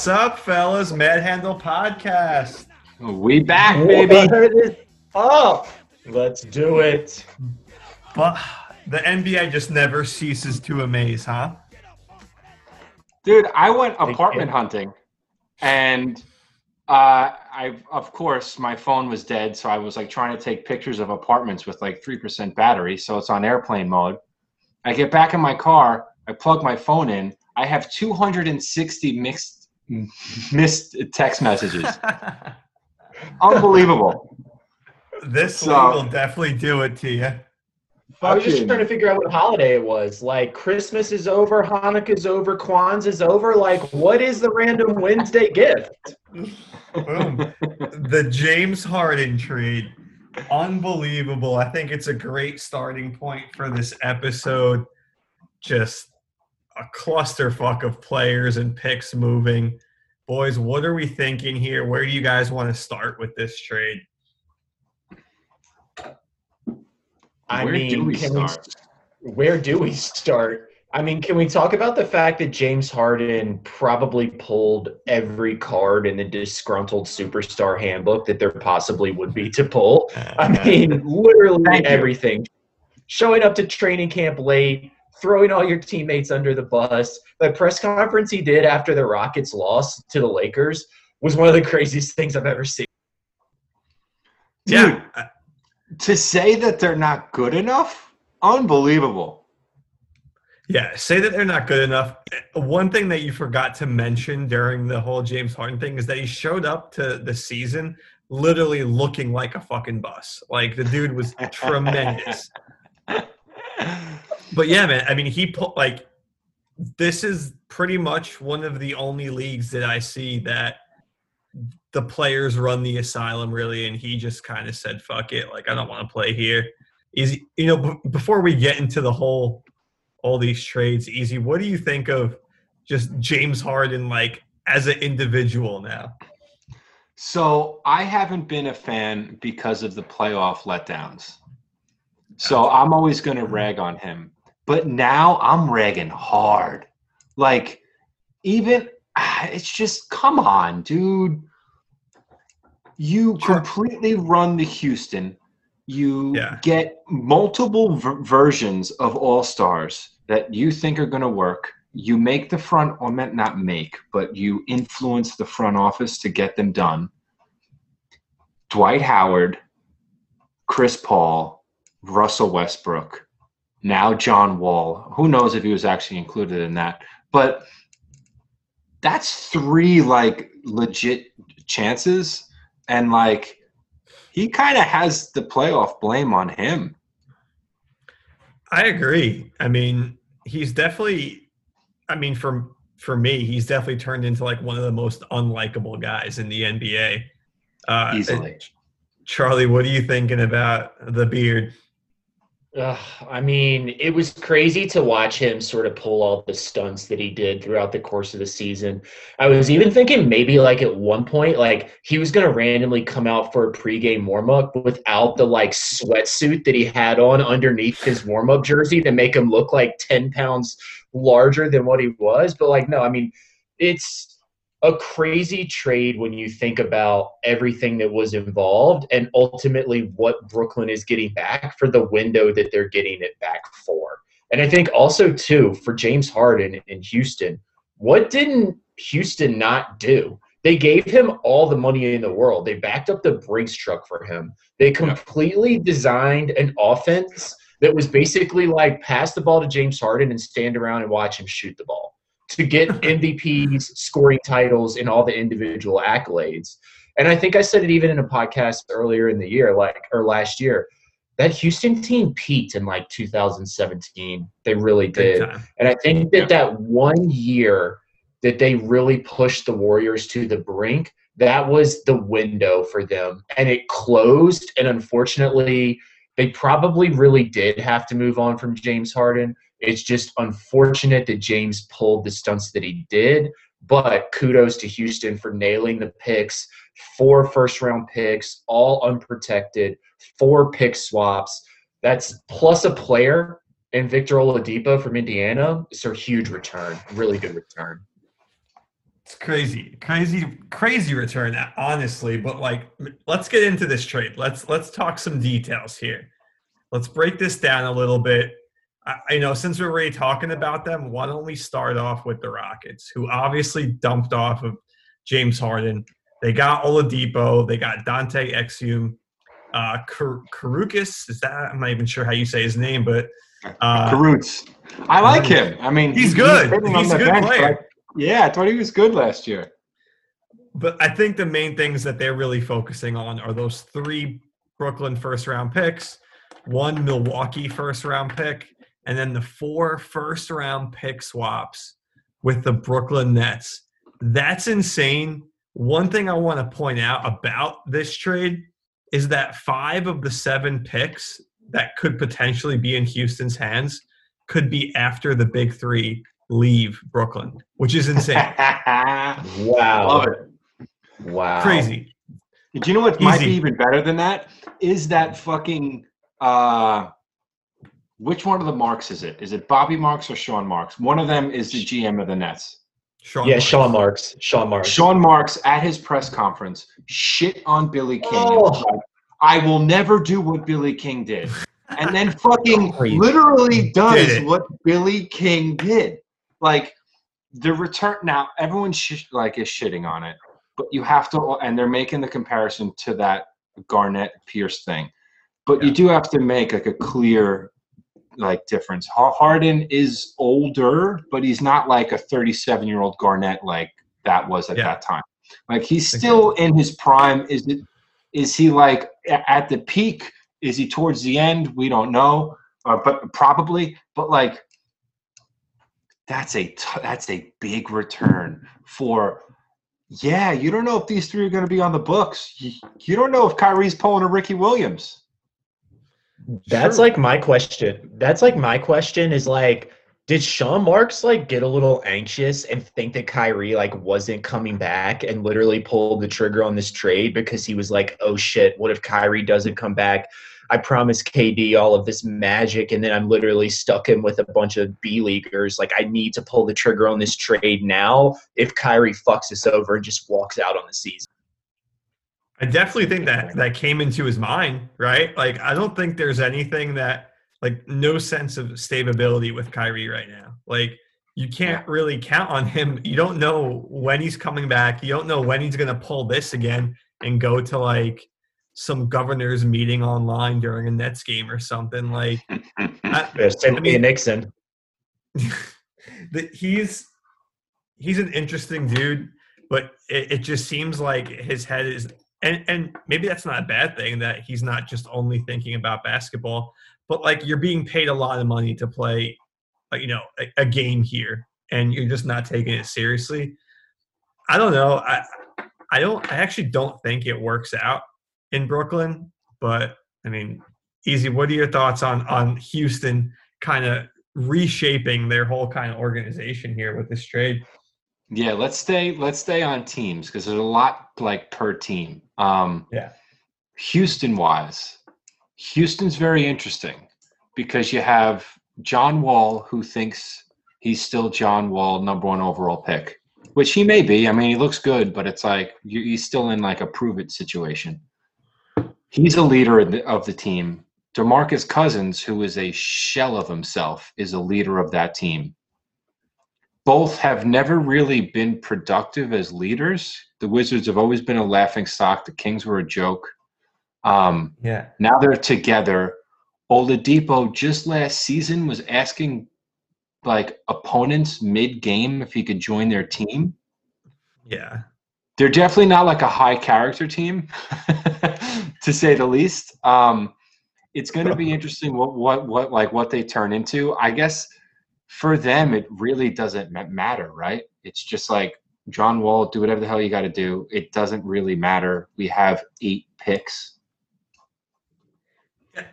What's up, fellas? Mad Handle Podcast. We back, baby. What is up? Let's do it. But the NBA just never ceases to amaze, huh? Dude, I went apartment hunting and uh, I, of course, my phone was dead, so I was like trying to take pictures of apartments with like 3% battery, so it's on airplane mode. I get back in my car, I plug my phone in, I have 260 mixed missed text messages. Unbelievable. This So- will definitely do it to you. I was just trying to figure out what holiday it was. Like Christmas is over, Hanukkah's over, Kwanzaa is over. Like, what is the random Wednesday gift? Boom. the James Harden trade. Unbelievable. I think it's a great starting point for this episode. Just a clusterfuck of players and picks moving. Boys, what are we thinking here? Where do you guys want to start with this trade? I Where mean, do we can start? we where do we start? I mean, can we talk about the fact that James Harden probably pulled every card in the disgruntled superstar handbook that there possibly would be to pull? I mean, literally everything. Showing up to training camp late, throwing all your teammates under the bus. The press conference he did after the Rockets lost to the Lakers was one of the craziest things I've ever seen. Dude, to say that they're not good enough, unbelievable. Yeah, say that they're not good enough. One thing that you forgot to mention during the whole James Harden thing is that he showed up to the season literally looking like a fucking bus. Like the dude was tremendous. But yeah, man, I mean, he put like this is pretty much one of the only leagues that I see that the players run the asylum really, and he just kind of said, "Fuck it," like I don't want to play here. Easy, you know. B- before we get into the whole all these trades, easy. What do you think of just James Harden, like as an individual now? So I haven't been a fan because of the playoff letdowns. So I'm always going to rag on him. But now I'm ragging hard. Like, even, ah, it's just, come on, dude. You Sure. completely run the Houston. You Yeah. get multiple ver- versions of All Stars that you think are going to work. You make the front, or meant not make, but you influence the front office to get them done. Dwight Howard, Chris Paul, Russell Westbrook, now John Wall. Who knows if he was actually included in that? But that's three like legit chances, and like he kind of has the playoff blame on him. I agree. I mean, he's definitely. I mean, for for me, he's definitely turned into like one of the most unlikable guys in the NBA. Uh, Easily. Charlie, what are you thinking about the beard? Ugh, I mean, it was crazy to watch him sort of pull all the stunts that he did throughout the course of the season. I was even thinking maybe like at one point, like he was going to randomly come out for a pregame warm up without the like sweatsuit that he had on underneath his warm up jersey to make him look like 10 pounds larger than what he was. But like, no, I mean, it's a crazy trade when you think about everything that was involved and ultimately what Brooklyn is getting back for the window that they're getting it back for. And I think also too for James Harden in Houston, what didn't Houston not do? They gave him all the money in the world. They backed up the Brinks truck for him. They completely designed an offense that was basically like pass the ball to James Harden and stand around and watch him shoot the ball to get MVPs, scoring titles, and all the individual accolades. And I think I said it even in a podcast earlier in the year, like or last year. That Houston team peaked in like 2017. They really did. And I think that Yeah. that one year that they really pushed the Warriors to the brink, that was the window for them. And it closed. And unfortunately, they probably really did have to move on from James Harden. It's just unfortunate that James pulled the stunts that he did. But kudos to Houston for nailing the picks, four first round picks, all unprotected, four pick swaps. That's plus a player and Victor Oladipo from Indiana. It's a huge return, really good return. It's crazy, crazy, crazy return, honestly. But like, let's get into this trade. Let's let's talk some details here. Let's break this down a little bit. I, I know since we're already talking about them, why don't we start off with the Rockets, who obviously dumped off of James Harden. They got Oladipo. They got Dante Exum. Uh, Karukis, is that? I'm not even sure how you say his name, but uh, Karutz. I like him. I mean, he's good. He's, he's a good bench, player. yeah, I thought he was good last year. But I think the main things that they're really focusing on are those three Brooklyn first round picks, one Milwaukee first round pick, and then the four first round pick swaps with the Brooklyn Nets. That's insane. One thing I want to point out about this trade is that five of the seven picks that could potentially be in Houston's hands could be after the big three leave Brooklyn, which is insane. wow. Love it. Wow. Crazy. Do you know what Easy. might be even better than that? Is that fucking uh which one of the marks is it? Is it Bobby Marks or Sean Marks? One of them is the GM of the Nets. Sean yeah, Marks. Sean Marks. Sean Marks. Sean Marks at his press conference shit on Billy King. Oh. I will never do what Billy King did. And then fucking literally does what Billy King did. Like the return now, everyone sh- like is shitting on it, but you have to, and they're making the comparison to that Garnett Pierce thing. But yeah. you do have to make like a clear like difference. Harden is older, but he's not like a 37 year old Garnett like that was at yeah. that time. Like he's still in his prime. Is it? Is he like at the peak? Is he towards the end? We don't know, uh, but probably. But like, that's a t- that's a big return for. Yeah, you don't know if these three are going to be on the books. You, you don't know if Kyrie's pulling a Ricky Williams. That's like my question. That's like my question is like, did Sean Marks like get a little anxious and think that Kyrie like wasn't coming back and literally pulled the trigger on this trade because he was like, oh shit, what if Kyrie doesn't come back? I promised KD all of this magic, and then I'm literally stuck in with a bunch of B leaguers. Like, I need to pull the trigger on this trade now if Kyrie fucks us over and just walks out on the season. I definitely think that that came into his mind, right? Like, I don't think there's anything that, like, no sense of stability with Kyrie right now. Like, you can't really count on him. You don't know when he's coming back. You don't know when he's going to pull this again and go to like some governors meeting online during a Nets game or something. Like, I, I mean, Nixon. that he's he's an interesting dude, but it, it just seems like his head is and and maybe that's not a bad thing that he's not just only thinking about basketball but like you're being paid a lot of money to play uh, you know a, a, game here and you're just not taking it seriously. I don't know. I i don't i actually don't think it works out in brooklyn but i mean easy what are your thoughts on on houston kind of reshaping their whole kind of organization here with this trade yeah, let's stay let's stay on teams because there's a lot like per team. Um, yeah. Houston wise, Houston's very interesting because you have John Wall who thinks he's still John Wall, number one overall pick, which he may be. I mean, he looks good, but it's like he's still in like a prove it situation. He's a leader of the, of the team. DeMarcus Cousins, who is a shell of himself, is a leader of that team both have never really been productive as leaders. The Wizards have always been a laughing stock. The Kings were a joke. Um, yeah. Now they're together. Oladipo just last season was asking like opponents mid game if he could join their team. Yeah. They're definitely not like a high character team, to say the least. Um, it's going to be interesting what what what like what they turn into. I guess for them, it really doesn't matter, right? It's just like John Wall, do whatever the hell you got to do. It doesn't really matter. We have eight picks.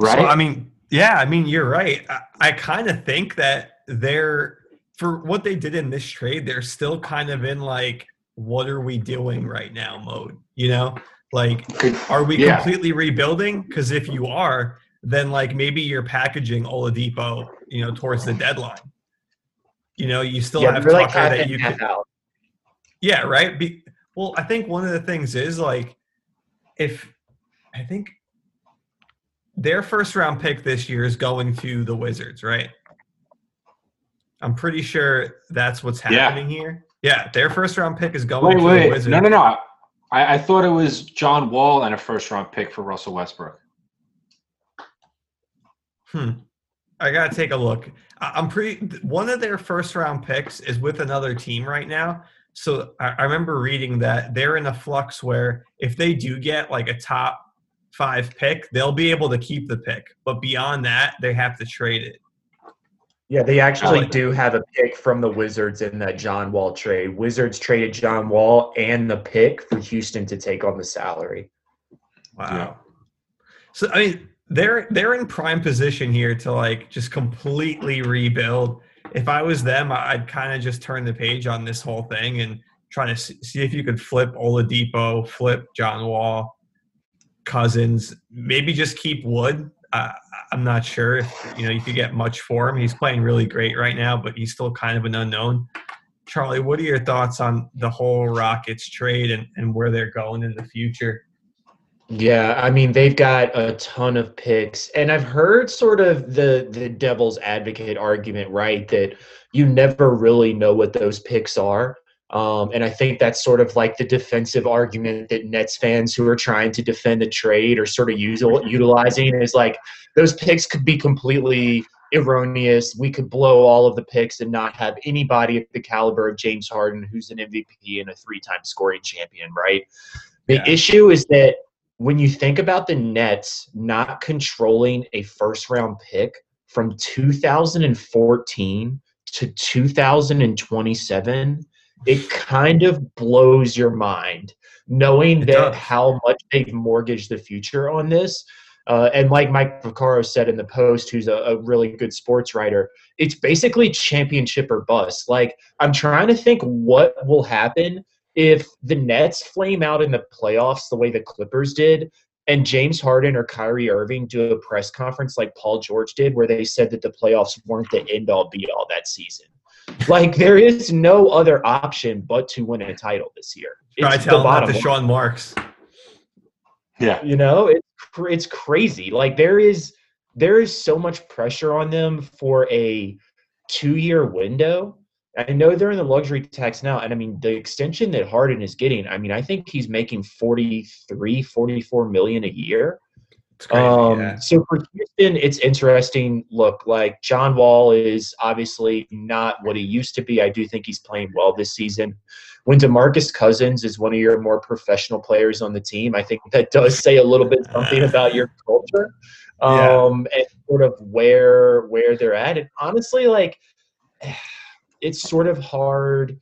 Right. So, I mean, yeah, I mean, you're right. I, I kind of think that they're, for what they did in this trade, they're still kind of in like, what are we doing right now mode? You know, like, are we yeah. completely rebuilding? Because if you are, then like maybe you're packaging Oladipo, you know, towards the deadline. You know, you still yeah, have Tucker like that you can. Out. Yeah, right. Be, well, I think one of the things is like if I think their first round pick this year is going to the Wizards, right? I'm pretty sure that's what's happening yeah. here. Yeah, their first round pick is going wait, to wait. the Wizards. No, no, no. I, I thought it was John Wall and a first round pick for Russell Westbrook. Hmm. I gotta take a look. I'm pretty. One of their first round picks is with another team right now. So I, I remember reading that they're in a flux where if they do get like a top five pick, they'll be able to keep the pick. But beyond that, they have to trade it. Yeah, they actually do have a pick from the Wizards in that John Wall trade. Wizards traded John Wall and the pick for Houston to take on the salary. Wow. Yeah. So I mean, they're they're in prime position here to like just completely rebuild. If I was them, I'd kind of just turn the page on this whole thing and try to see if you could flip Oladipo, flip John Wall, Cousins, maybe just keep Wood. Uh, I'm not sure if you know you could get much for him. He's playing really great right now, but he's still kind of an unknown. Charlie, what are your thoughts on the whole Rockets trade and, and where they're going in the future? Yeah, I mean they've got a ton of picks, and I've heard sort of the the devil's advocate argument, right? That you never really know what those picks are. Um, and I think that's sort of like the defensive argument that Nets fans who are trying to defend the trade are sort of use, utilizing is like those picks could be completely erroneous. We could blow all of the picks and not have anybody at the caliber of James Harden, who's an MVP and a three time scoring champion, right? The yeah. issue is that when you think about the Nets not controlling a first round pick from 2014 to 2027, it kind of blows your mind knowing it that does. how much they've mortgaged the future on this. Uh, and like Mike Vaccaro said in the post, who's a, a, really good sports writer, it's basically championship or bust. Like I'm trying to think what will happen if the Nets flame out in the playoffs the way the Clippers did, and James Harden or Kyrie Irving do a press conference like Paul George did, where they said that the playoffs weren't the end all be all that season. Like there is no other option but to win a title this year. It's Try tell that to Sean Marks. Yeah, you know it's it's crazy. Like there is there is so much pressure on them for a two year window I know they're in the luxury tax now. And I mean, the extension that Harden is getting, I mean, I think he's making 43, 44 million a year. Crazy, um, yeah. So for Houston, it's interesting. Look, like John Wall is obviously not what he used to be. I do think he's playing well this season. When Demarcus Cousins is one of your more professional players on the team, I think that does say a little bit something about your culture um, yeah. and sort of where where they're at. And honestly, like it's sort of hard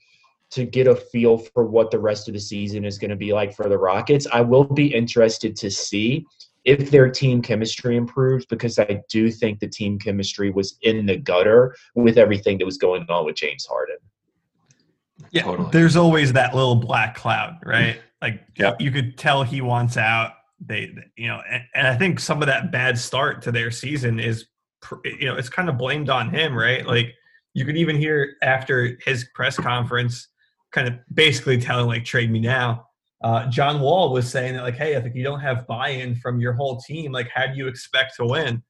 to get a feel for what the rest of the season is going to be like for the Rockets. I will be interested to see if their team chemistry improves because I do think the team chemistry was in the gutter with everything that was going on with James Harden. Yeah, totally. there's always that little black cloud, right? Like yep. you could tell he wants out. They, you know, and, and I think some of that bad start to their season is, you know, it's kind of blamed on him, right? Like you could even hear after his press conference, kind of basically telling like trade me now. Uh, John Wall was saying that like, hey, I think you don't have buy-in from your whole team. Like, how do you expect to win?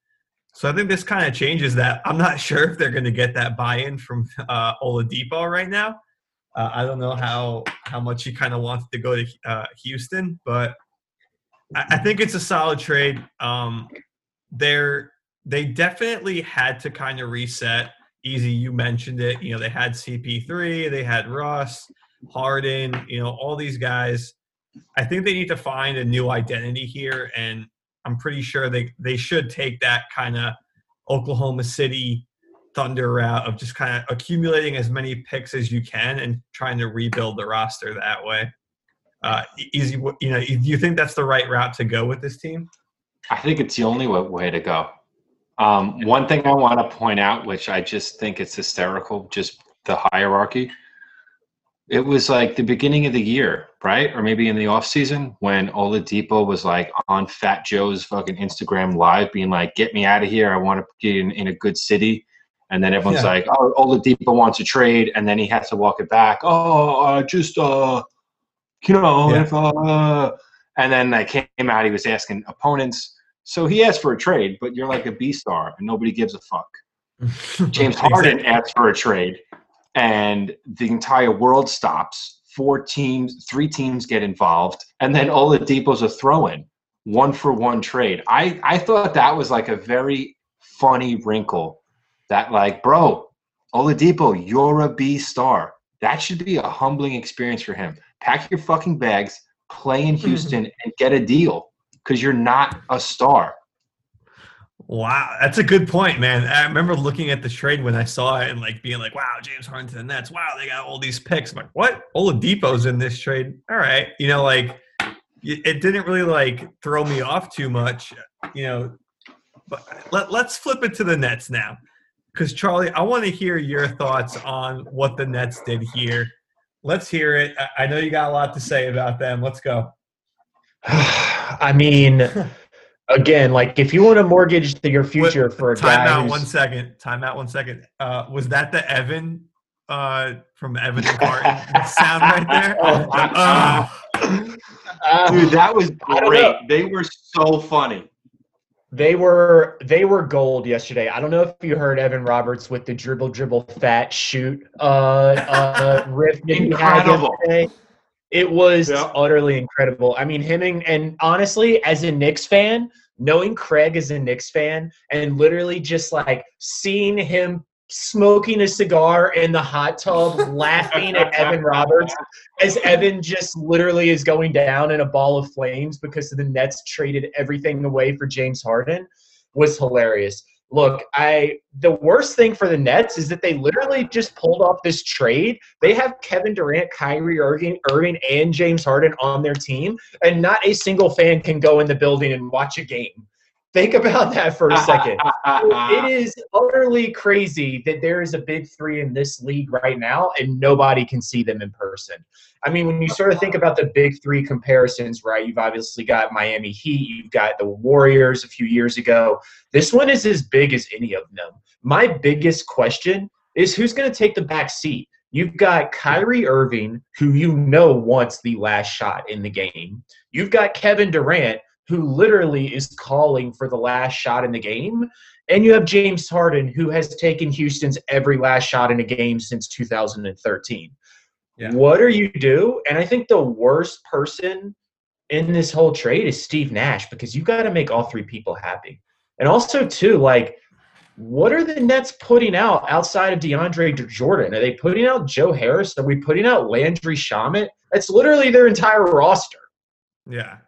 So I think this kind of changes that. I'm not sure if they're going to get that buy-in from uh, Oladipo right now. Uh, I don't know how how much he kind of wants to go to uh, Houston, but I, I, think it's a solid trade. Um, they're they definitely had to kind of reset easy. You mentioned it. You know, they had CP3, they had Russ, Harden, you know, all these guys. I think they need to find a new identity here. And I'm pretty sure they, they should take that kind of Oklahoma City Thunder route of just kind of accumulating as many picks as you can and trying to rebuild the roster that way. Uh, easy, you know, do you think that's the right route to go with this team? I think it's the only way to go. Um, one thing I want to point out, which I just think it's hysterical, just the hierarchy. It was like the beginning of the year, right? Or maybe in the off season when Oladipo was like on Fat Joe's fucking Instagram live being like, get me out of here. I want to get in, in a good city. And then everyone's Yeah. like, "Oh, Oladipo wants a trade," and then he has to walk it back. Oh, uh, just uh, you know, Yeah. if uh, and then I came out. He was asking opponents. So he asked for a trade, but you're like a B star, and nobody gives a fuck. James Harden asked for a trade, and the entire world stops. Four teams, three teams get involved, and then Oladipo's a throw-in, one for one trade. I I thought that was like a very funny wrinkle. That like, bro, Oladipo, you're a B star. That should be a humbling experience for him. Pack your fucking bags, play in hmm. Houston, and get a deal because you're not a star. Wow, that's a good point, man. I remember looking at the trade when I saw it and like being like, "Wow, James Harden to the Nets. Wow, they got all these picks." I'm like, "What? Oladipo's in this trade? All right." You know, like it it didn't really like throw me off too much. You know, but let, let's flip it to the Nets now, because Charlie, I want to hear your thoughts on what the Nets did here. Let's hear it. I, I know you got a lot to say about them. Let's go. I mean, again, like if you want to mortgage your future for a Time guy out who's- one second. Time out one second. Uh, was that the Evan uh, from Evan and Carton sound right there? Oh, Uh, Dude, that was great. They were so funny. they were they were gold yesterday. I don't know if you heard Evan Roberts with the dribble dribble fat shoot uh, uh, riff that he had Incredible. yesterday. It was Yeah. utterly incredible. I mean, him and, and honestly, as a Knicks fan, knowing Craig as a Knicks fan, and literally just like seeing him smoking a cigar in the hot tub, laughing at Evan Roberts as Evan just literally is going down in a ball of flames because the Nets traded everything away for James Harden was hilarious. Look, I the worst thing for the Nets is that they literally just pulled off this trade. They have Kevin Durant, Kyrie Irving, Irving, and James Harden on their team, and not a single fan can go in the building and watch a game. Think about that for a ah, ah, second. Ah, it is utterly crazy that there is a big three in this league right now and nobody can see them in person. I mean, when you sort of think about the big three comparisons, right? You've obviously got Miami Heat, you've got the Warriors a few years ago. This one is as big as any of them. My biggest question is who's going to take the back seat? You've got Kyrie Irving, who you know wants the last shot in the game. You've got Kevin Durant, who literally is calling for the last shot in the game. And you have James Harden, who has taken Houston's every last shot in a game since 2013. Yeah. What are you do? And I think the worst person in this whole trade is Steve Nash because you got to make all three people happy. And also, too, like, what are the Nets putting out outside of DeAndre Jordan? Are they putting out Joe Harris? Are we putting out Landry Shamet? That's literally their entire roster. yeah.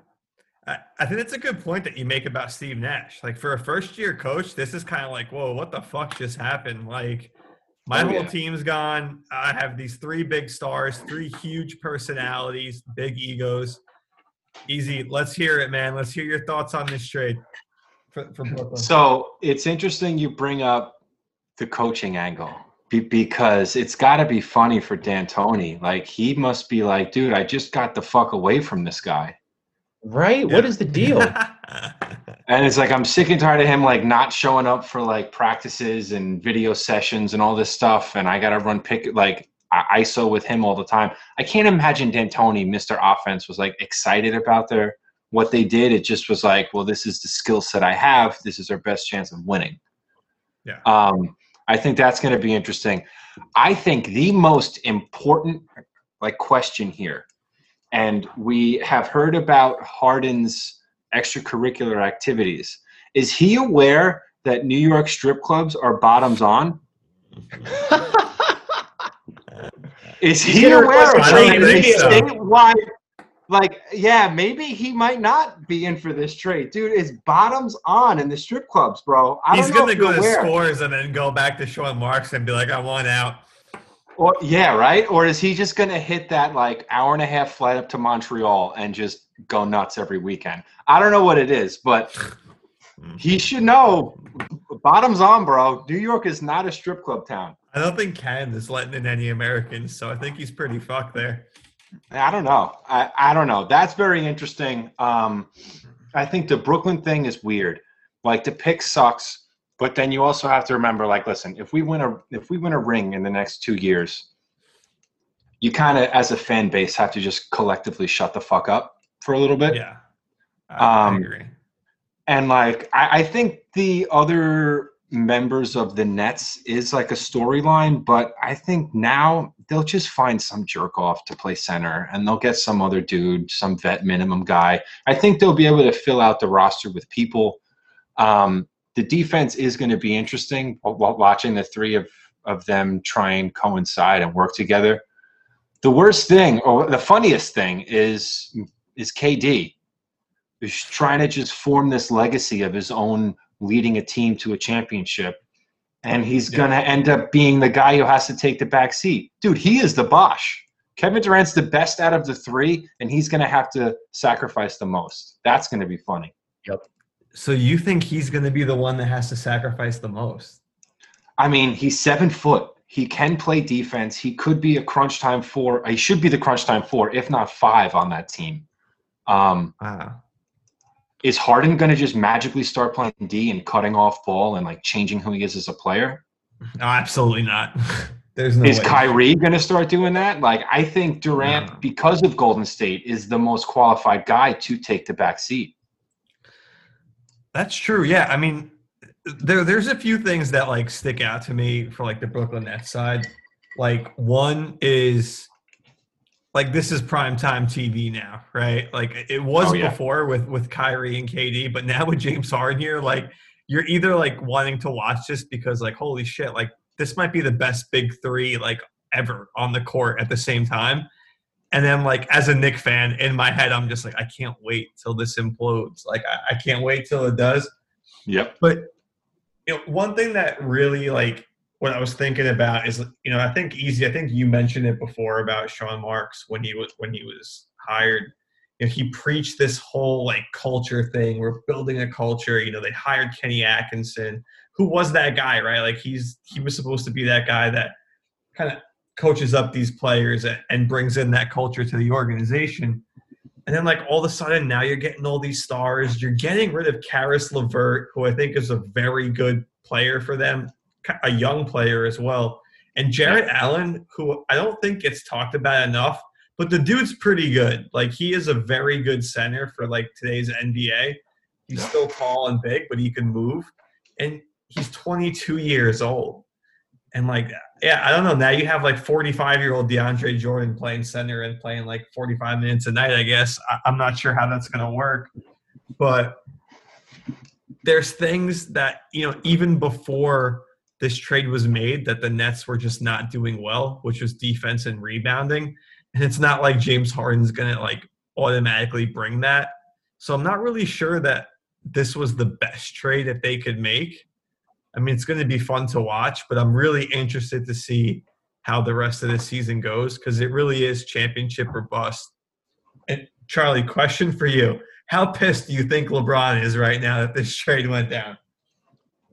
I, think that's a good point that you make about Steve Nash. Like for a first year coach, this is kind of like, whoa, what the fuck just happened? Like my Oh, whole yeah. team's gone. I have these three big stars, three huge personalities, big egos. Easy. Let's hear it, man. Let's hear your thoughts on this trade for, for Brooklyn. So it's interesting you bring up the coaching angle be- because it's got to be funny for D'Antoni. Like he must be like, dude, I just got the fuck away from this guy, Right? What is the deal? and it's like I'm sick and tired of him like not showing up for like practices and video sessions and all this stuff, and I got to run pick like I- ISO with him all the time. I can't imagine D'Antoni, Mister Offense, was like excited about their what they did. It just was like, well, this is the skill set I have. This is our best chance of winning. Yeah. Um, I think that's going to be interesting. I think the most important like question here, and we have heard about Harden's extracurricular activities. Is he aware that New York strip clubs are bottoms on? Is he aware of a like, trade? I don't think so. statewide? Like, yeah, maybe he might not be in for this trade, dude. It's bottoms on in the strip clubs, bro. I He's don't know gonna if go you're to aware. scores and then go back to Sean Marks and be like, I want out. Or yeah, right? Or is he just gonna hit that like hour and a half flight up to Montreal and just go nuts every weekend? I don't know what it is, but he should know. Bottoms on, bro. New York is not a strip club town. I don't think Canada's letting in any Americans, so I think he's pretty fucked there. I don't know. I, I don't know. That's very interesting. Um, I think the Brooklyn thing is weird. Like the pick sucks. But then you also have to remember, like, listen, if we win a if we win a ring in the next two years, you kind of, as a fan base, have to just collectively shut the fuck up for a little bit. Yeah, I, Um, I agree. And like, I, I think the other members of the Nets is like a storyline, but I think now they'll just find some jerk off to play center and they'll get some other dude, some vet minimum guy. I think they'll be able to fill out the roster with people. Um, the defense is going to be interesting wa- wa- watching the three of, of them try and coincide and work together. The worst thing, or the funniest thing, is is KD who's trying to just form this legacy of his own leading a team to a championship. And he's Yeah. going to end up being the guy who has to take the back seat. Dude, he is the Bosh. Kevin Durant's the best out of the three, and he's going to have to sacrifice the most. That's going to be funny. So you think he's going to be the one that has to sacrifice the most? I mean, he's seven foot. He can play defense. He could be a crunch time four. He should be the crunch time four, if not five, on that team. Um, Wow. is Harden going to just magically start playing D and cutting off ball and like changing who he is as a player? No, absolutely not. There's no is way. Kyrie going to start doing that? Like, I think Durant, No. because of Golden State, is the most qualified guy to take the back seat. That's true. Yeah, I mean, there there's a few things that like stick out to me for like the Brooklyn Nets side. Like one is like this is prime time TV now, right? Like it was Oh, yeah. before with with Kyrie and KD, but now with James Harden here, like you're either like wanting to watch this because like holy shit, like this might be the best big three like ever on the court at the same time. And then like as a Knick fan, in my head, I'm just like, I can't wait till this implodes. Like I, I can't wait till it does. Yep. But you know, one thing that really like what I was thinking about is you know I think easy. I think you mentioned it before about Sean Marks when he was when he was hired. You know, he preached this whole like culture thing. We're building a culture. You know, they hired Kenny Atkinson, who was that guy, right? Like he's he was supposed to be that guy that kind of coaches up these players and, brings in that culture to the organization. And then, like all of a sudden, now you're getting all these stars. You're getting rid of Caris Levert, who I think is a very good player for them, a young player as well. And Jarrett Allen, who I don't think gets talked about enough, but the dude's pretty good. Like he is a very good center for like today's NBA. He's still tall and big, but he can move. And he's 22 years old. And like, yeah, I don't know. Now you have like 45 year old DeAndre Jordan playing center and playing like 45 minutes a night. I guess I, I'm not sure how that's going to work, but there's things that you know even before this trade was made that the Nets were just not doing well, which was defense and rebounding. And it's not like James Harden's going to like automatically bring that. So I'm not really sure that this was the best trade that they could make. I mean, it's going to be fun to watch, but I'm really interested to see how the rest of the season goes because it really is championship or bust. And Charlie, question for you: How pissed do you think LeBron is right now that this trade went down?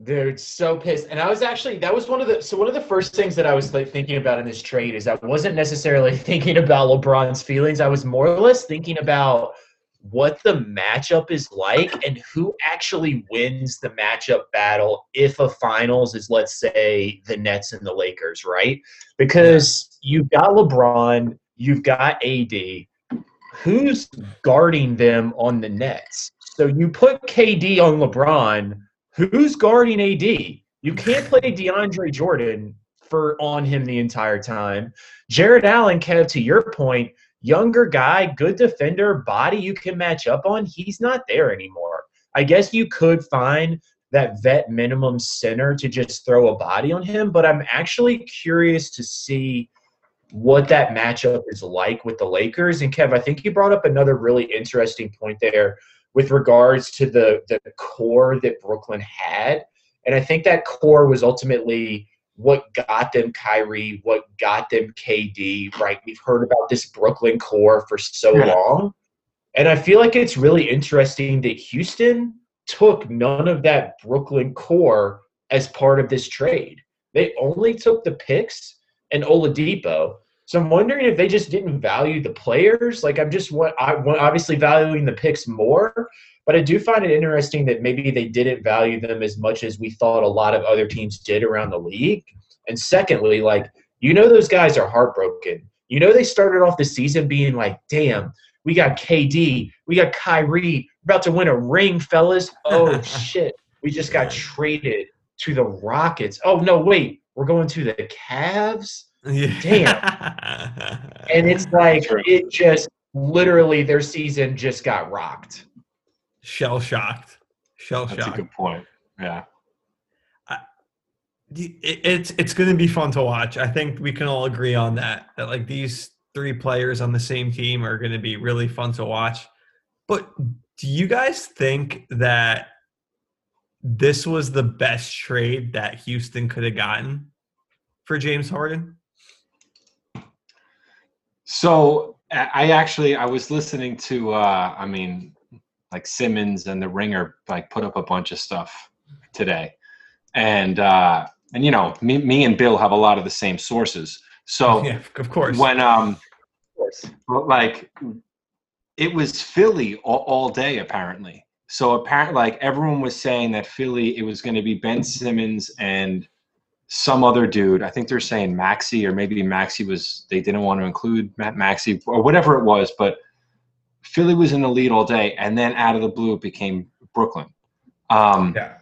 Dude, so pissed. And I was actually that was one of the so one of the first things that I was like thinking about in this trade is I wasn't necessarily thinking about LeBron's feelings. I was more or less thinking about what the matchup is like and who actually wins the matchup battle if a finals is let's say the Nets and the Lakers, right? Because you've got LeBron, you've got AD. Who's guarding them on the Nets? So you put KD on LeBron, who's guarding AD? You can't play DeAndre Jordan for on him the entire time. Jarrett Allen, Kev, to your point, younger guy, good defender, body you can match up on. He's not there anymore. I guess you could find that vet minimum center to just throw a body on him, but I'm actually curious to see what that matchup is like with the Lakers. And Kev, I think you brought up another really interesting point there with regards to the the core that Brooklyn had. And I think that core was ultimately what got them Kyrie, what got them KD, right? We've heard about this Brooklyn core for so Yeah. long. And I feel like it's really interesting that Houston took none of that Brooklyn core as part of this trade. They only took the picks and Oladipo. So I'm wondering if they just didn't value the players. Like I'm just what I want obviously valuing the picks more, But I do find it interesting that maybe they didn't value them as much as we thought a lot of other teams did around the league. And secondly, like, you know, those guys are heartbroken. You know, they started off the season being like, damn, we got KD, we got Kyrie, about to win a ring, fellas. Oh, shit. We just got traded to the Rockets. Oh, no, wait, we're going to the Cavs? Yeah. Damn. And it's like, True. it just literally their season just got rocked. shell shocked. Shell shocked. That's a good point. Yeah. it- it's it's going to be fun to watch. I think we can all agree on that. That like these three players on the same team are going to be really fun to watch. But do you guys think that this was the best trade that Houston could have gotten for James Harden? So I I actually I was listening to uh I mean like Simmons and the Ringer like put up a bunch of stuff today. And uh and you know, me me and Bill have a lot of the same sources. So yeah, of course. when um Of course. But like it was Philly all, all day apparently. So apparently like everyone was saying that Philly it was going to be Ben Simmons and some other dude. I think they're saying Maxey or maybe Maxey was they didn't want to include Matt Maxey or whatever it was, but Philly was in the lead all day and then out of the blue it became Brooklyn. Um yeah.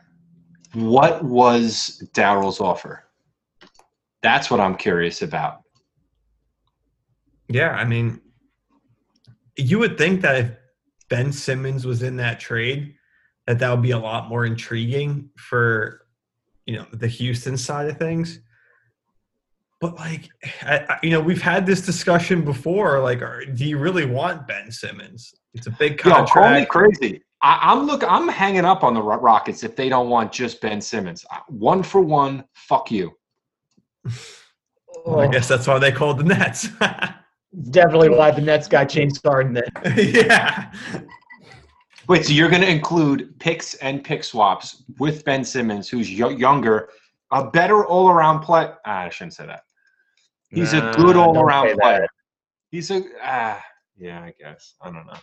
what was Daryl's offer? That's what I'm curious about. Yeah, I mean, you would think that if Ben Simmons was in that trade, that that would be a lot more intriguing for you know the Houston side of things. But like, I, I- you know, we've had this discussion before. Like, are, do you really want Ben Simmons? It's a big Yo, contract. call me crazy. I, I'm look. I'm hanging up on the Rockets if they don't want just Ben Simmons. Uh, One for one. Fuck you. Well, I guess that's why they called the Nets. Definitely why the Nets got James Harden then. yeah. Wait, so you're going to include picks and pick swaps with Ben Simmons, who's y- younger, a better all-around play. Ah, I shouldn't say that. He's a good all-around say that. player. He's a ah, yeah, I guess. I don't know.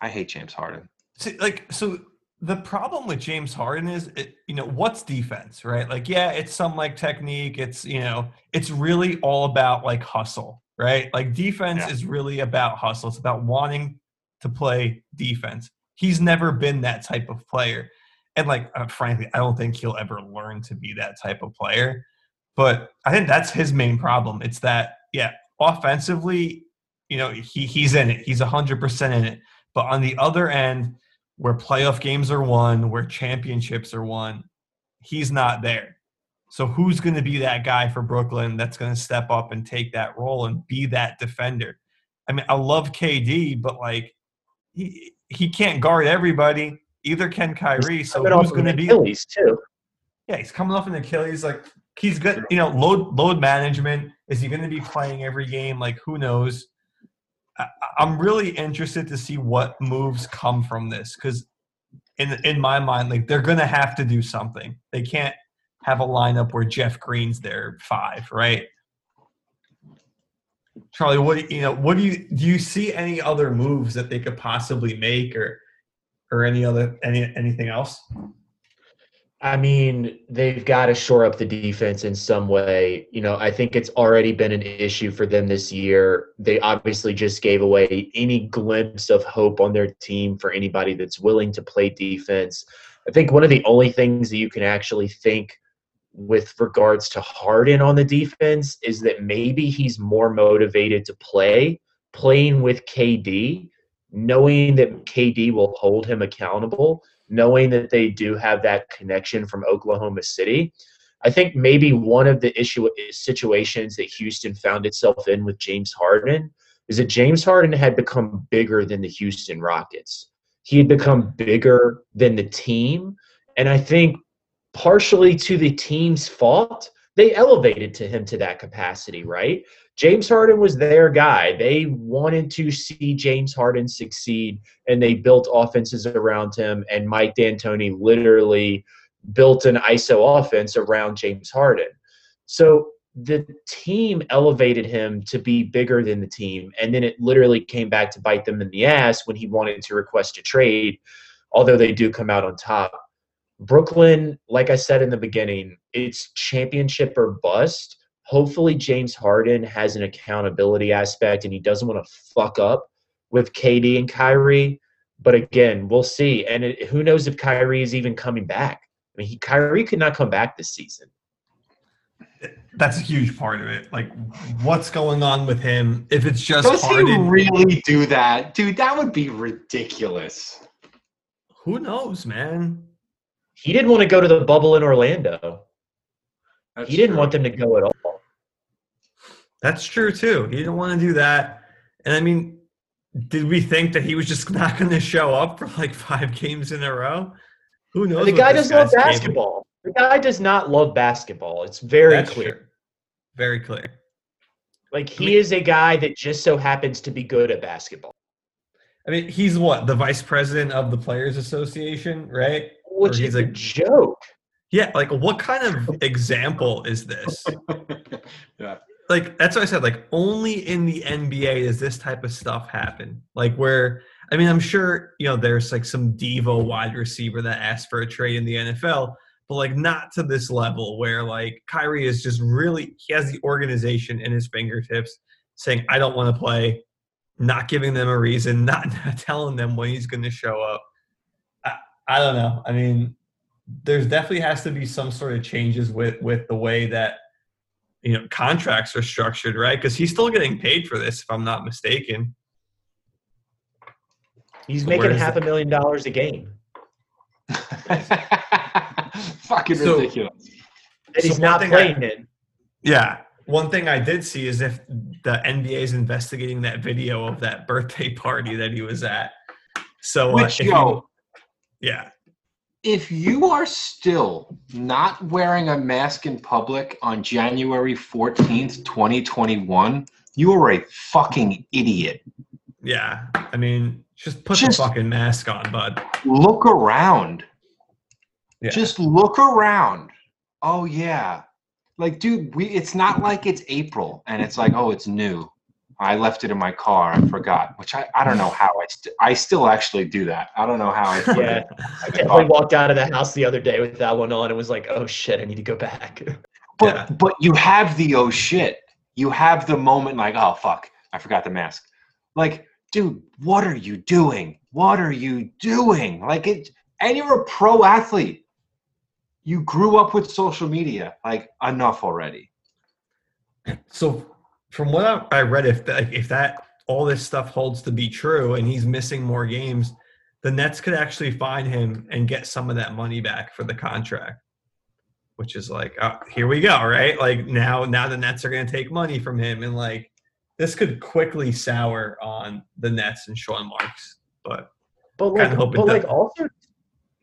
I hate James Harden. See, like so the problem with James Harden is it, you know what's defense right like yeah it's some like technique it's you know it's really all about like hustle right like defense Yeah. is really about hustle it's about wanting to play defense. He's never been that type of player. And like uh, frankly I don't think he'll ever learn to be that type of player. But I think that's his main problem. It's that yeah offensively you know he he's in it. He's 100% in it. But on the other end where playoff games are won, where championships are won, he's not there. So who's going to be that guy for Brooklyn that's going to step up and take that role and be that defender? I mean, I love KD, but like he he can't guard everybody. Either can Kyrie. So who's going to be? Achilles too. Yeah, he's coming off an Achilles. Like he's good. You know, load load management. Is he going to be playing every game? Like who knows? I, I'm really interested to see what moves come from this because, in in my mind, like they're going to have to do something. They can't have a lineup where Jeff Green's there five, right? Charlie, what you know? What do you do? You see any other moves that they could possibly make, or or any other any anything else? I mean, they've got to shore up the defense in some way. You know, I think it's already been an issue for them this year. They obviously just gave away any glimpse of hope on their team for anybody that's willing to play defense. I think one of the only things that you can actually think with regards to Harden on the defense is that maybe he's more motivated to play playing with KD, knowing that KD will hold him accountable knowing that they do have that connection from Oklahoma City. I think maybe one of the issue situations that Houston found itself in with James Harden is that James Harden had become bigger than the Houston Rockets. He had become bigger than the team, and I think partially to the team's fault, they elevated to him to that capacity, right? James Harden was their guy. They wanted to see James Harden succeed, and they built offenses around him. And Mike D'Antoni literally built an ISO offense around James Harden. So the team elevated him to be bigger than the team, and then it literally came back to bite them in the ass when he wanted to request a trade. Although they do come out on top, Brooklyn, like I said in the beginning, it's championship or bust. Hopefully, James Harden has an accountability aspect and he doesn't want to fuck up with KD and Kyrie. But again, we'll see. And it, who knows if Kyrie is even coming back? I mean, he, Kyrie could not come back this season. That's a huge part of it. Like, what's going on with him? If it's just Does Harden, he really do that, dude? That would be ridiculous. who knows, man? He didn't want to go to the bubble in Orlando. That's he didn't true. want them to go at all. That's true too. He didn't want to do that. And I mean, did we think that he was just not going to show up for like five games in a row? Who knows? The guy doesn't love guy's capable- basketball. The guy does not love basketball. It's very That's clear. true. Very clear. Like he I mean- is a guy that just so happens to be good at basketball, I mean, he's what the vice president of the Players Association, right? Which he's is a a- joke. Yeah. Like, what kind of example is this? yeah. like that's what I said. Like only in the NBA does this type of stuff happen. Like where I mean, I'm sure you know there's like some diva wide receiver that asked for a trade in the NFL, but like not to this level where like Kyrie is just really he has the organization in his fingertips, saying I don't want to play, not giving them a reason, not, not telling them when he's going to show up. I, I don't know. I mean, there's definitely has to be some sort of changes with with the way that you know contracts are structured, right? Because he's still getting paid for this, if I'm not mistaken. He's So making does half a million dollars a game, Fucking So- ridiculous. and he's So not playing I- in. Yeah. One thing I did see is if the NBA is investigating that video of that birthday party that he was at. So, uh, Which, if you- yo, yeah, if you are still not wearing a mask in public on January 14th, 2021, you are a fucking idiot. yeah. I mean, just put Just- the fucking mask on, bud. Look around. Yeah. Just look around. Oh yeah. Like dude, we it's not like it's April and it's like, "Oh, it's new." I left it in my car. I forgot, which I, I don't know how I st- I still actually do that. I don't know how I Yeah, I definitely walked out of the house the other day with that one on and was like, "Oh shit, I need to go back." But Yeah. but you have the oh shit. You have the moment like, oh fuck, I forgot the mask. Like, dude, what are you doing? What are you doing? Like it and you're a pro athlete. You grew up with social media. Like, enough already. So, from what I- read, if that, if that all this stuff holds to be true, and he's missing more games, the Nets could actually find him and get some of that money back for the contract. Which is like, uh, here we go, right? Like now, now the Nets are going to take money from him, and like this could quickly sour on the Nets and Sean Marks. But But like, hope but like also,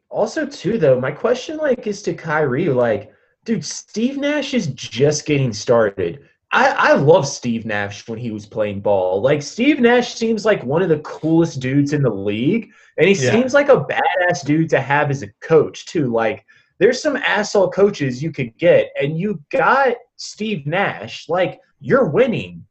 also too though. My question like is to Kyrie, like, dude, Steve Nash is just getting started. I I love Steve Nash when he was playing ball. Like Steve Nash seems like one of the coolest dudes in the league, and he Yeah. seems like a badass dude to have as a coach too. Like, there's some asshole coaches you could get, and you got Steve Nash. Like, you're winning,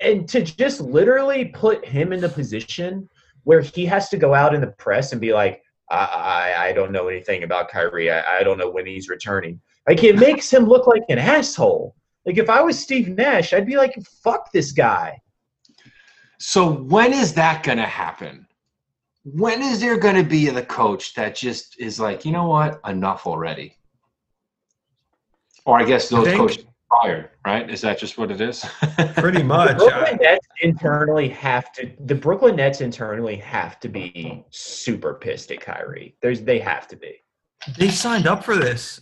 and to just literally put him in the position where he has to go out in the press and be like, I, I, I don't know anything about Kyrie. I, I don't know when he's returning. Like it makes him look like an asshole. Like if I was Steve Nash, I'd be like, fuck this guy. So when is that gonna happen? When is there gonna be the coach that just is like, you know what, enough already? Or I guess those think- coaches fired, right? Is that just what it is? pretty The much, Brooklyn uh, Nets internally have to. The Brooklyn Nets internally have to be super pissed at Kyrie. There's they have to be. they signed up for this.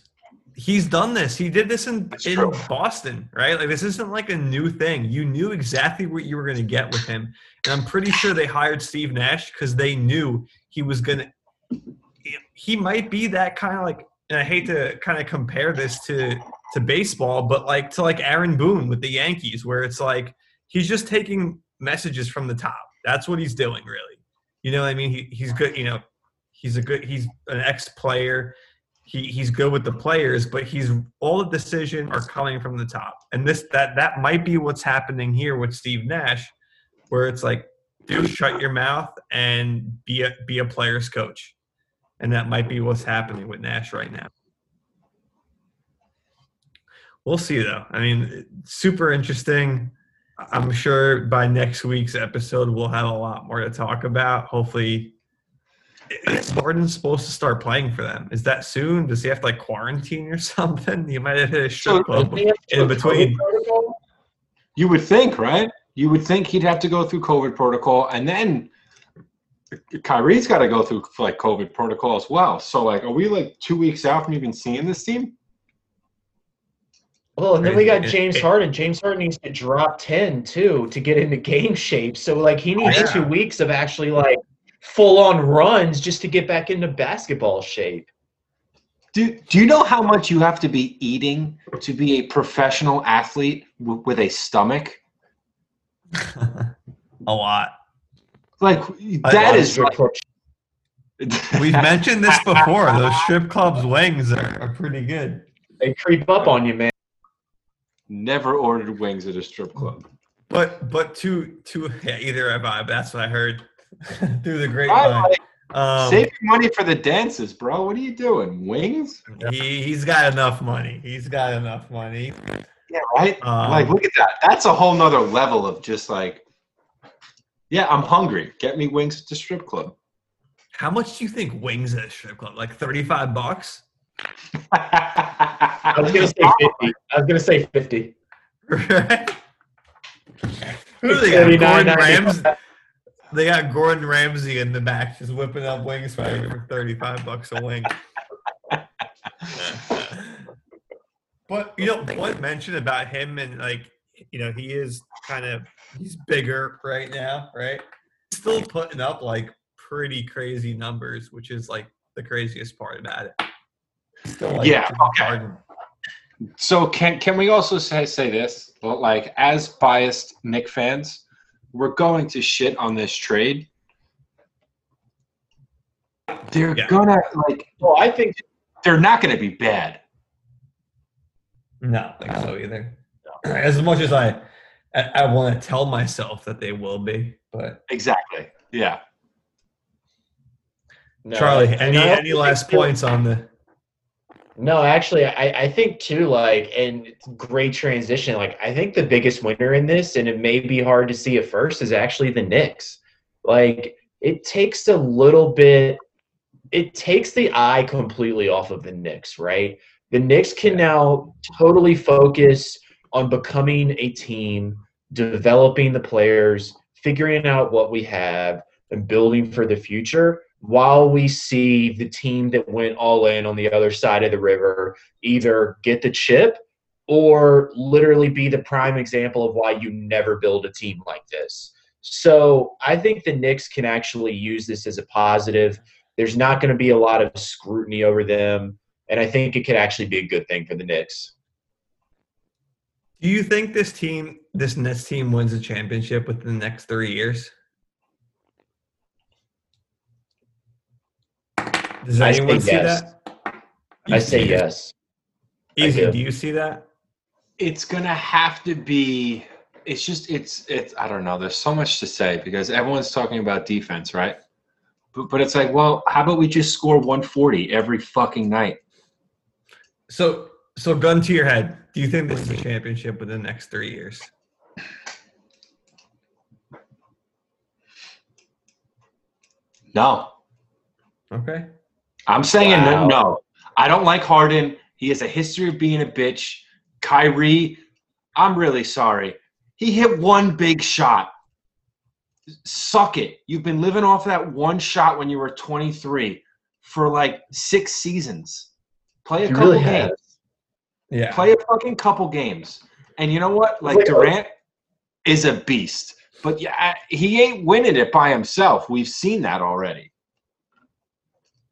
He's done this. He did this in That's in true. Boston, right? Like this isn't like a new thing. You knew exactly what you were going to get with him, and I'm pretty sure they hired Steve Nash because they knew he was going to. He might be that kind of like, and I hate to kind of compare this to to baseball, but like to like Aaron Boone with the Yankees, where it's like he's just taking messages from the top. That's what he's doing, really. You know what I mean? He he's good. You know, he's a good. He's an ex player he he's good with the players, but he's all the decisions are coming from the top. And this that that might be what's happening here with Steve Nash, where it's like, dude, shut your mouth and be a be a player's coach. And that might be what's happening with Nash right now. We'll see though. I mean, super interesting. I'm sure by next week's episode we'll have a lot more to talk about. Hopefully is Harden supposed to start playing for them? Is that soon? Does he have to like quarantine or something? You might have hit a strip So, club in between. You would think, right? You would think he'd have to go through COVID protocol, and then Kyrie's got to go through like COVID protocol as well. So, like, are we like two weeks out from even seeing this team? Well, and then we got James Harden. James Harden needs to drop 10 too to get into game shape. So like he needs Yeah. two weeks of actually like full on runs just to get back into basketball shape. Do, do you know how much you have to be eating to be a professional athlete w- with a stomach? a lot. Like I- that I- is like, We've mentioned this before. Those strip clubs wings are, are pretty good. They creep up on you, man. never ordered wings at a strip club. But but to to yeah, either have I. But that's what I heard through the Right, grapevine. like, Um, Save your money for the dances, bro. What are you doing? Wings? he he's got enough money. He's got enough money. Yeah, right. Um, like, look at that. That's a whole nother level of just like, yeah, I'm hungry. Get me wings at the strip club. How much do you think wings at a strip club? Like thirty five bucks? I was gonna say 50. I was gonna say 50. Right? Who do they got? Gordon 39.95. Ramsay. They got Gordon Ramsay in the back just whipping up wings for thirty five bucks a wing. But you know, one mention about him and like you know, he is kind of he's bigger right now, right? Still putting up like pretty crazy numbers, which is like the craziest part about it. Still, like, Yeah, okay. So can can we also say say this? Like as biased Knick fans, we're going to shit on this trade. They're Yeah. gonna like Well, I think they're not gonna be bad. No, I don't think so either. As much as I, I, I want to tell myself that they will be, but Exactly. Yeah. no, Charlie, any any last points on the? No, actually, I, I think too, like, and it's great transition. Like, I think the biggest winner in this, and it may be hard to see at first, is actually the Knicks. Like, it takes a little bit, it takes the eye completely off of the Knicks, right? The Knicks can now totally focus on becoming a team, developing the players, figuring out what we have, and building for the future while we see the team that went all in on the other side of the river either get the chip or literally be the prime example of why you never build a team like this. So I think the Knicks can actually use this as a positive. There's not going to be a lot of scrutiny over them. And I think it could actually be a good thing for the Knicks. Do you think this team, this Nets team, wins a championship within the next three years? Does I say anyone see yes. that? I say You- yes. Easy. do. Do you see that? It's gonna have to be. It's just. It's. It's. I don't know. There's so much to say because everyone's talking about defense, right? But but it's like, well, how about we just score 140 every fucking night? So, so gun to your head. Do you think this is a championship within the next three years? No, Okay. I'm saying Wow. no, no. I don't like Harden. He has a history of being a bitch. Kyrie, I'm really sorry. He hit one big shot. Suck it. You've been living off that one shot when you were 23 for like six seasons. Play a You couple really games. have. Yeah. Play a fucking couple games. And you know what? Like Wait, Durant is a beast. But yeah, he ain't winning it by himself. We've seen that already.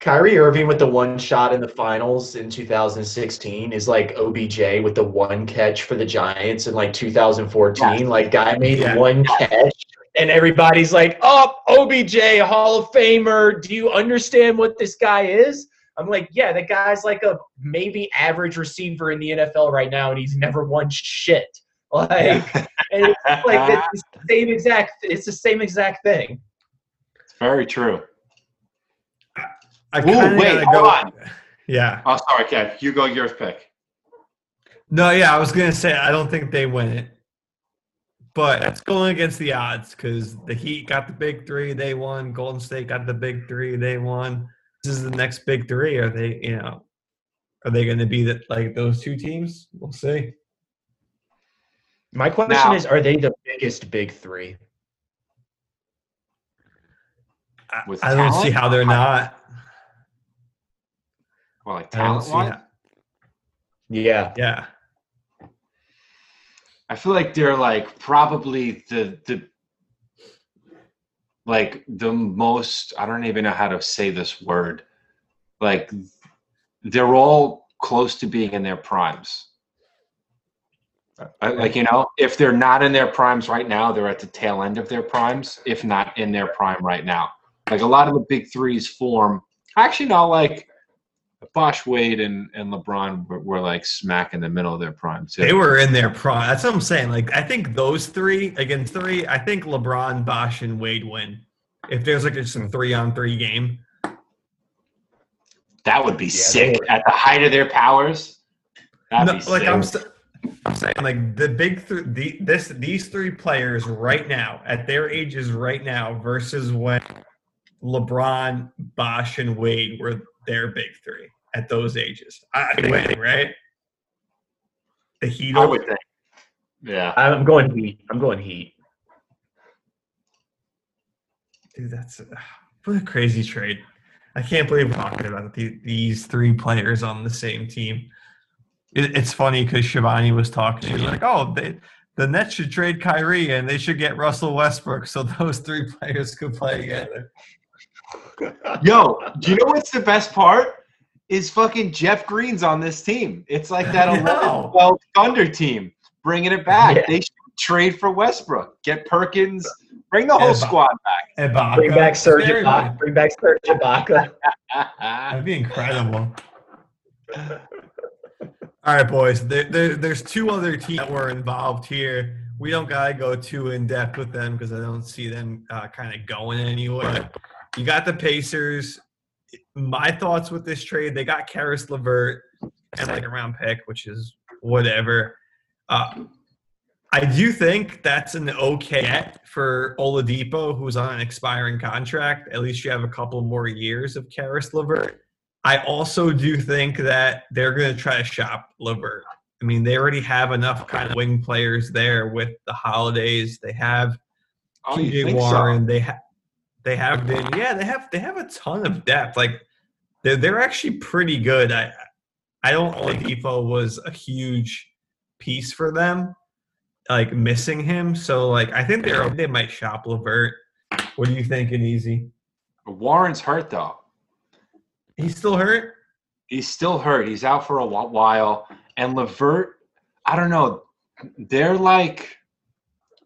Kyrie Irving with the one shot in the finals in 2016 is like OBJ with the one catch for the Giants in like 2014. Like, guy made Yeah. one catch, and everybody's like, "Oh, OBJ, Hall of Famer." Do you understand what this guy is? I'm like, yeah, the guy's like a maybe average receiver in the NFL right now, and he's never won shit. Like, and it's like it's the same exact. It's the same exact thing. It's very true. I Ooh, wait, hold go- on. Yeah. Oh, sorry, Kev. You go yours pick. No, yeah, I was gonna say I don't think they win it, but that's going against the odds because the Heat got the big three, they won. Golden State got the big three, they won. This is the next big three. Are they, you know, are they going to be that like those two teams? We'll see. My question Now- is, are they the biggest big three? I, I don't see how they're not. Well, like I don't talent see. wise, How, Yeah. yeah, I feel like they're like probably the the like the most. I don't even know how to say this word. Like they're all close to being in their primes. Uh, like you know, if they're not in their primes right now, they're at the tail end of their primes. If not in their prime right now, like a lot of the big threes form. Actually, not like Bosh, Wade, and and LeBron were, were like smack in the middle of their prime too. they were in their prime. That's what I'm saying. Like I think those three against three. I think LeBron, Bosh, and Wade win. If there's like just a three on three game, That would be Yeah, sick at the height of their powers. That'd no, be like sick. I'm, s- I'm saying, like the big th- the, this these three players right now at their ages right now versus when LeBron, Bosh, and Wade were their big three at those ages. I I win, right? The Heat. I would think. Yeah. I'm going Heat. I'm going Heat. Dude, that's what a crazy trade. I can't believe we're talking about the, these three players on the same team. It, it's funny because Shivani was talking. She was like, "Oh, they, the Nets should trade Kyrie and they should get Russell Westbrook so those three players could play together." Yo, do you know what's the best part? Is fucking Jeff Green's on this team. It's like that I 11 12 Thunder team bringing it back. Yeah. They should trade for Westbrook. Get Perkins. Bring the whole Yeah, squad back. Ibaka, Bring back Serge Ibaka. Bring back Serge Ibaka. That'd be incredible. All right, boys. There, there, there's two other teams that were involved here. We don't gotta go too in depth with them because I don't see them uh, kind of going anywhere. You got the Pacers. My thoughts with this trade: they got Caris Levert and like a round pick, which is whatever. Uh, I do think that's an okay for Oladipo, who's on an expiring contract. At least you have a couple more years of Caris Levert. I also do think that they're going to try to shop Levert. I mean, they already have enough kind of wing players there with the holidays. They have Oh, think so? Warren. They have they have been yeah they have they have a ton of depth. Like they're they're actually pretty good. I I don't think Depot was a huge piece for them, like missing him. So like I think they're they might shop Levert. What do you think, Easy? Warren's hurt though. He's still hurt. He's still hurt. He's out for a while. And Levert, I don't know. They're like,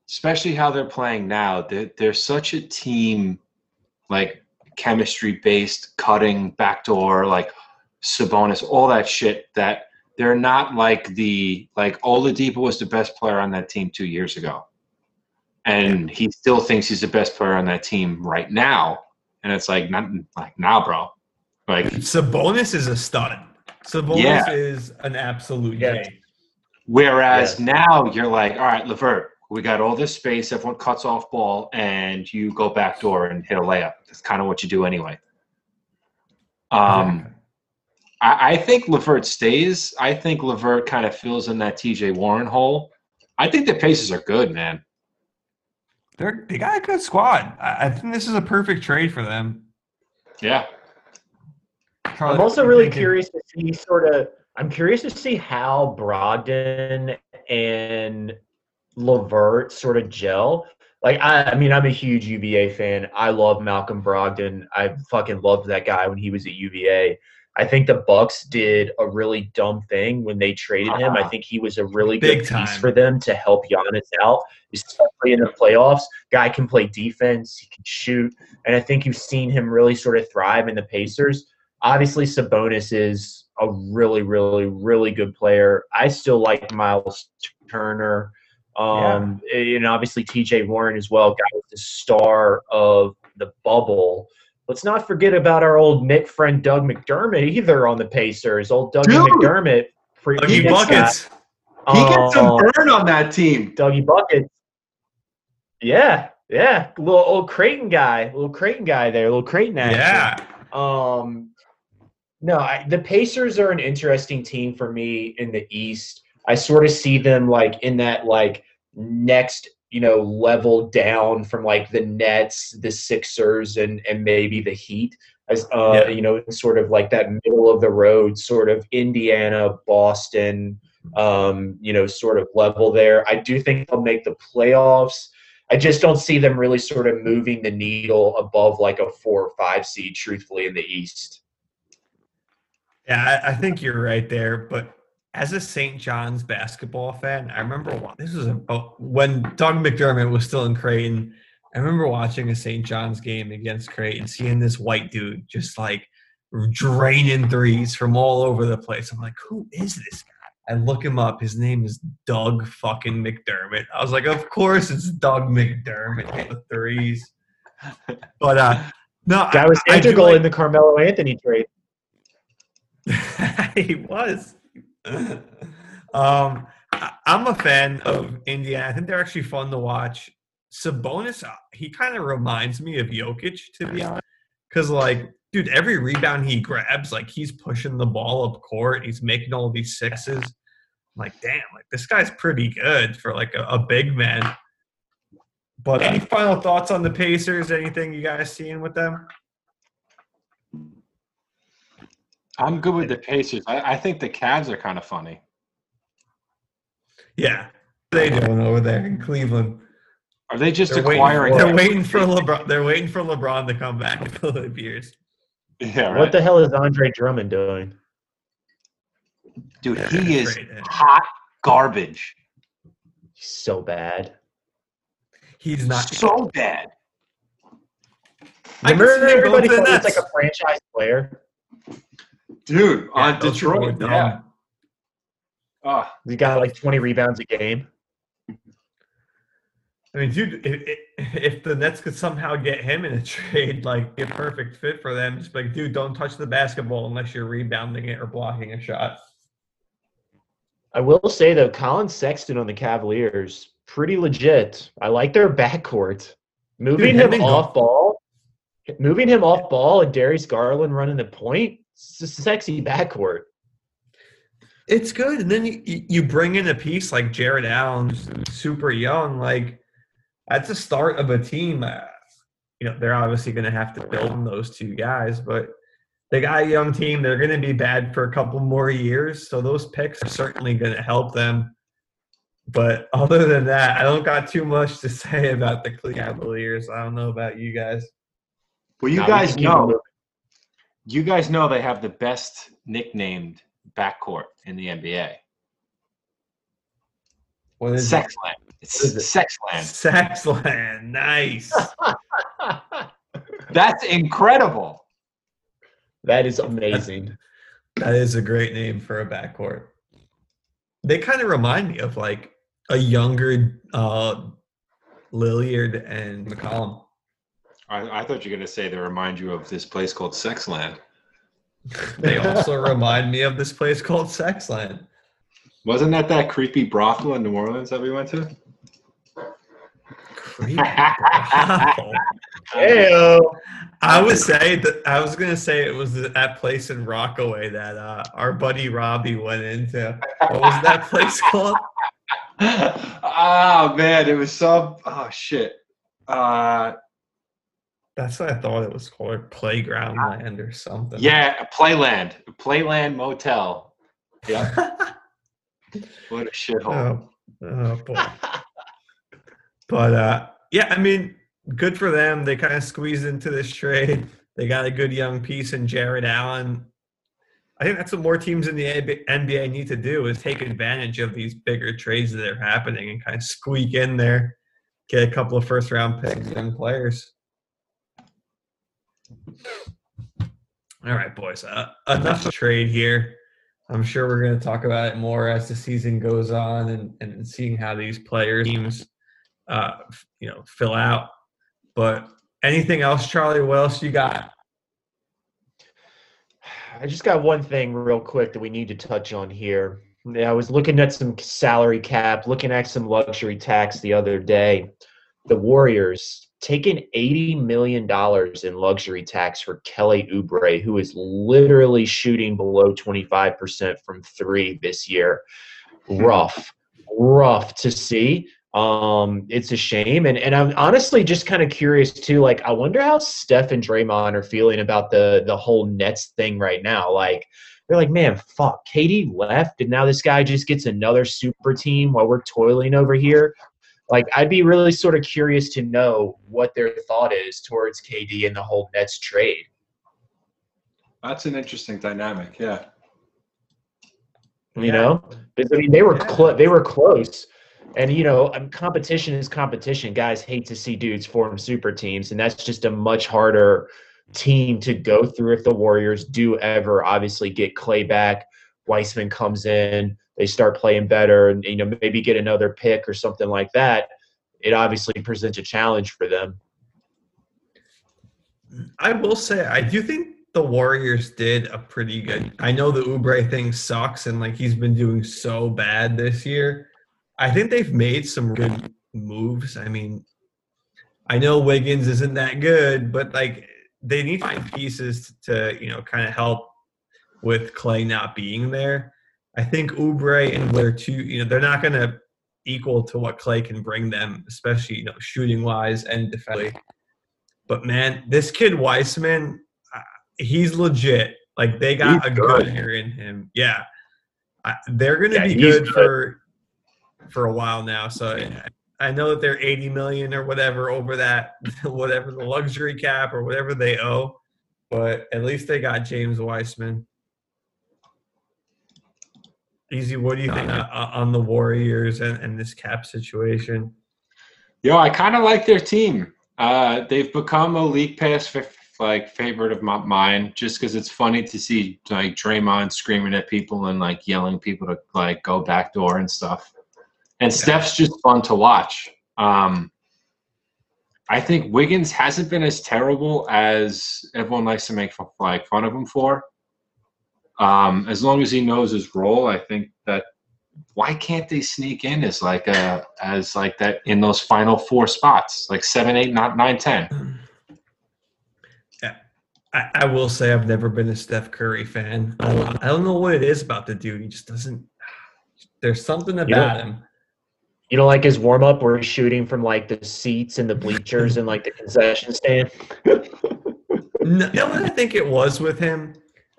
especially how they're playing now. They're, they're such a team, like chemistry based, cutting, backdoor, like Sabonis, all that shit. That they're not like the like Oladipo was the best player on that team two years ago, and he still thinks he's the best player on that team right now. And it's like not like now, bro. Like Sabonis is a stud. Sabonis Yeah. is an absolute Yeah. J. Whereas Yeah. now you're like, all right, Levert, we got all this space, everyone cuts off ball, and you go back door and hit a layup. That's kind of what you do anyway. Um, I, I think Levert stays. I think Levert kind of fills in that TJ Warren hole. I think the Pacers are good, man. They're, they got a good squad. I, I think this is a perfect trade for them. Yeah. Charlie, I'm also really thinking? curious to see sort of. I'm curious to see how Brogdon and Levert sort of gel. Like I, I mean, I'm a huge UVA fan. I love Malcolm Brogdon. I fucking loved that guy when he was at UVA. I think the Bucks did a really dumb thing when they traded him. I ah, think he was a really Big good piece time. for them to help Giannis out, especially in the playoffs. Guy can play defense, he can shoot, and I think you've seen him really sort of thrive in the Pacers. obviously Sabonis is a really, really, really good player. I still like Miles Turner. Um, and obviously TJ Warren as well, guy was the star of the bubble. Let's not forget about our old Knick friend Doug McDermott either on the Pacers. Old Dougie Dude. McDermott. Pre- Dougie gets buckets. that. He gets some Um, burn on that team. Dougie buckets. Yeah, yeah, little old Creighton guy, little Creighton guy there, little Creighton action. Yeah. Um, no, I, the Pacers are an interesting team for me in the East. I sort of see them like in that like next, you know, level down from like the Nets, the Sixers, and and maybe the Heat as uh, Yeah. you know, sort of like that middle of the road, sort of Indiana, Boston, um, you know, sort of level there. I do think they'll make the playoffs. I just don't see them really sort of moving the needle above like a four or five seed, truthfully, in the East. Yeah, I, I think you're right there. But as a St. John's basketball fan, I remember this was about when Doug McDermott was still in Creighton. I remember watching a St. John's game against Creighton, seeing this white dude just like draining threes from all over the place. I'm like, who is this guy? I look him up. His name is Doug fucking McDermott. I was like, of course it's Doug McDermott the threes. But uh no, that was I- I integral like- in the Carmelo Anthony trade. he was. um, I'm a fan of Indiana. I think they're actually fun to watch. Sabonis, uh, he kind of reminds me of Jokic, to be honest. Because, like, dude, every rebound he grabs, like, he's pushing the ball up court. He's making all these sixes. I'm like, damn, like, this guy's pretty good for, like, a, a big man. But any final thoughts on the Pacers? Anything you guys seeing with them? I'm good with the Pacers. I, I think the Cavs are kind of funny. Yeah. What are they doing over there in Cleveland? Are they just They're acquiring? waiting, they're waiting for LeBron. They're waiting for LeBron to come back in five years. Yeah, right. What the hell is Andre Drummond doing? Dude, Yeah, he is great. hot garbage. He's so bad. He's not. so bad. I can Remember everybody going to thought the he was like a franchise player. Dude, Yeah, on those people Detroit. dumb. Yeah. Oh, He got like 20 rebounds a game. I mean, dude, if, if the Nets could somehow get him in a trade, like a perfect fit for them, just like, dude, don't touch the basketball unless you're rebounding it or blocking a shot. I will say though, Collin Sexton on the Cavaliers, pretty legit. I like their backcourt. Moving him him and Gar- off ball, moving him off ball, and Darius Garland running the point. It's sexy backcourt. It's good, and then you you bring in a piece like Jarrett Allen, super young. Like that's the start of a team. Uh, you know, they're obviously going to have to build on those two guys, but they got a young team. They're going to be bad for a couple more years, so those picks are certainly going to help them. But other than that, I don't got too much to say about the Cleveland Cavaliers. I don't know about you guys. well, you Now guys can know. Moving. You guys know they have the best nicknamed backcourt in the NBA. What is Sexland. What is it? It's Sexland. Sexland, nice. That's incredible. that is amazing. That is a great name for a backcourt. They kind of remind me of like a younger uh, Lillard and McCollum. I, I thought you were going to say they remind you of this place called Sexland. They also remind me of this place called Sexland. Wasn't that that creepy brothel in New Orleans that we went to? Creepy. Wow. Heyo. I would say that I was gonna say it was that place in Rockaway that uh, our buddy Robbie went into. What was that place called? oh man, it was so oh shit. Uh That's what I thought it was called, Playground Land or something. yeah, Playland. Playland Motel. Yeah. What a shithole. Oh, oh boy. But uh, yeah, I mean, good for them. They kind of squeezed into this trade. They got a good young piece in Jarrett Allen. I think that's what more teams in the NBA need to do is take advantage of these bigger trades that are happening and kind of squeak in there, get a couple of first round picks, young players. All right, boys. Uh, enough trade here. I'm sure we're going to talk about it more as the season goes on and, and seeing how these player teams, uh, you know, fill out. But anything else, Charlie? What else you got? I just got one thing real quick that we need to touch on here. I was looking at some salary cap, looking at some luxury tax the other day. The Warriors taking $80 million in luxury tax for Kelly Oubre, who is literally shooting below 25% from three this year. Rough, rough to see. Um, it's a shame. And and I'm honestly just kind of curious too. Like, I wonder how Steph and Draymond are feeling about the the whole Nets thing right now. Like, they're like, man, fuck, KD left, and now this guy just gets another super team while we're toiling over here. Like, I'd be really sort of curious to know what their thought is towards KD and the whole Nets trade. That's an interesting dynamic. Yeah. You yeah. know, because I mean, they were close. They were close. And you know, um, competition is competition. Guys hate to see dudes form super teams, and that's just a much harder team to go through if the Warriors do ever obviously get Clay back. Wiseman comes in, they start playing better, and you know maybe get another pick or something like that. It obviously presents a challenge for them. I will say, I do think the Warriors did a pretty good. I know the Oubre thing sucks, and like he's been doing so bad this year. I think they've made some good moves. I mean, I know Wiggins isn't that good, but like they need to find pieces to you know kind of help with Clay not being there. I think Oubre and Blair too. You know, they're not going to equal to what Clay can bring them, especially you know shooting wise and defensively. But man, this kid Wiseman, uh, he's legit. Like they got he's a good. hair in him. Yeah, uh, they're going to yeah, be good, good, for for a while now. So I know that they're 80 million or whatever over that, whatever the luxury cap or whatever they owe, but at least they got James Wiseman. Easy, what do you think uh, on the Warriors and, and this cap situation? Yo, I kind of like their team. Uh, they've become a league pass like favorite of my, mine, just because it's funny to see like Draymond screaming at people and like yelling people to like go backdoor and stuff. And yeah. Steph's just fun to watch. Um, I think Wiggins hasn't been as terrible as everyone likes to make like fun of him for. Um, as long as he knows his role, I think that why can't they sneak in as like a as like that in those final four spots, like seven, eight, not nine, ten. Yeah, I, I will say I've never been a Steph Curry fan. I don't, I don't know what it is about the dude. He just doesn't. There's something about him you know, like his warm up where he's shooting from like the seats and the bleachers and like the concession stand. no, no, I think it was with him.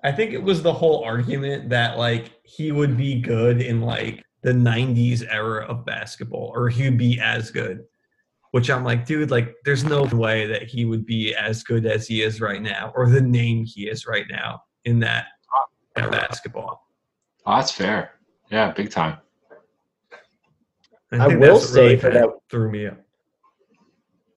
I think it was the whole argument that like he would be good in like the 90s era of basketball or he'd be as good. Which I'm like, dude, like there's no way that he would be as good as he is right now or the name he is right now in that basketball. Oh, that's fair. Yeah, big time. I, I will say really for that threw me up.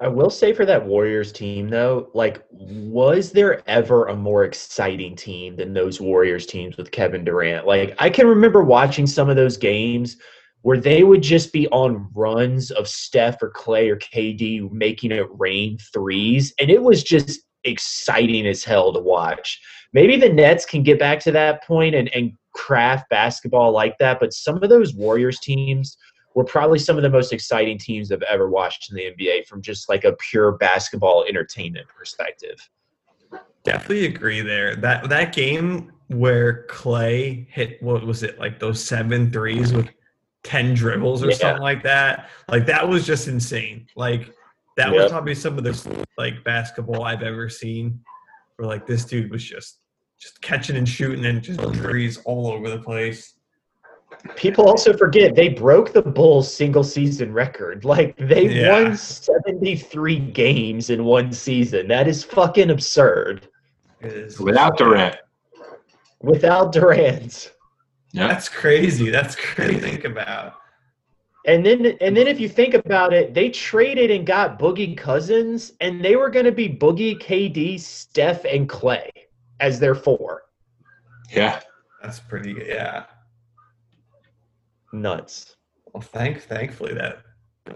I will say for that Warriors team though, like was there ever a more exciting team than those Warriors teams with Kevin Durant? Like I can remember watching some of those games where they would just be on runs of Steph or Clay or KD making it rain threes and it was just exciting as hell to watch. Maybe the Nets can get back to that point and, and craft basketball like that, but some of those Warriors teams – were probably some of the most exciting teams I've ever watched in the NBA from just like a pure basketball entertainment perspective. Definitely agree there. That that game where Clay hit what was it like those seven threes with ten dribbles or yeah. something like that. Like that was just insane. Like that yep. was probably some of the like basketball I've ever seen. Where like this dude was just just catching and shooting and just threes all over the place. People also forget they broke the Bulls single season record. Like they yeah. won 73 games in one season. That is fucking absurd. Is. Without Durant. Without Durant. Yeah. That's crazy. That's crazy to think about. And then and then if you think about it, they traded and got Boogie Cousins, and they were gonna be Boogie, KD, Steph, and Clay as their four. Yeah. That's pretty. Yeah. Nuts. Well, thank thankfully that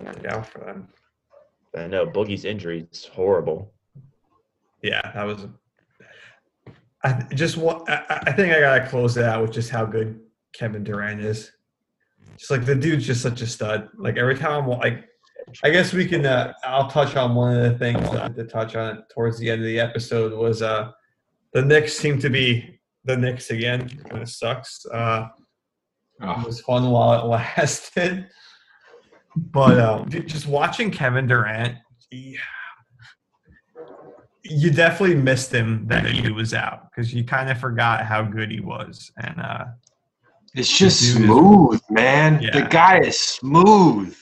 worked out for them. I know Boogie's injury is horrible. Yeah, that was. I just want. I, I think I gotta close it out with just how good Kevin Durant is. Just like the dude's just such a stud. Like every time I'm like, I guess we can. Uh, I'll touch on one of the things to touch on towards the end of the episode was uh, the Knicks seem to be the Knicks again. Kind of sucks. Uh, Oh, it was fun while it lasted. But um, just watching Kevin Durant, he- you definitely missed him that he was out because you kind of forgot how good he was. And uh, it's just dude is- smooth, man. The guy is smooth.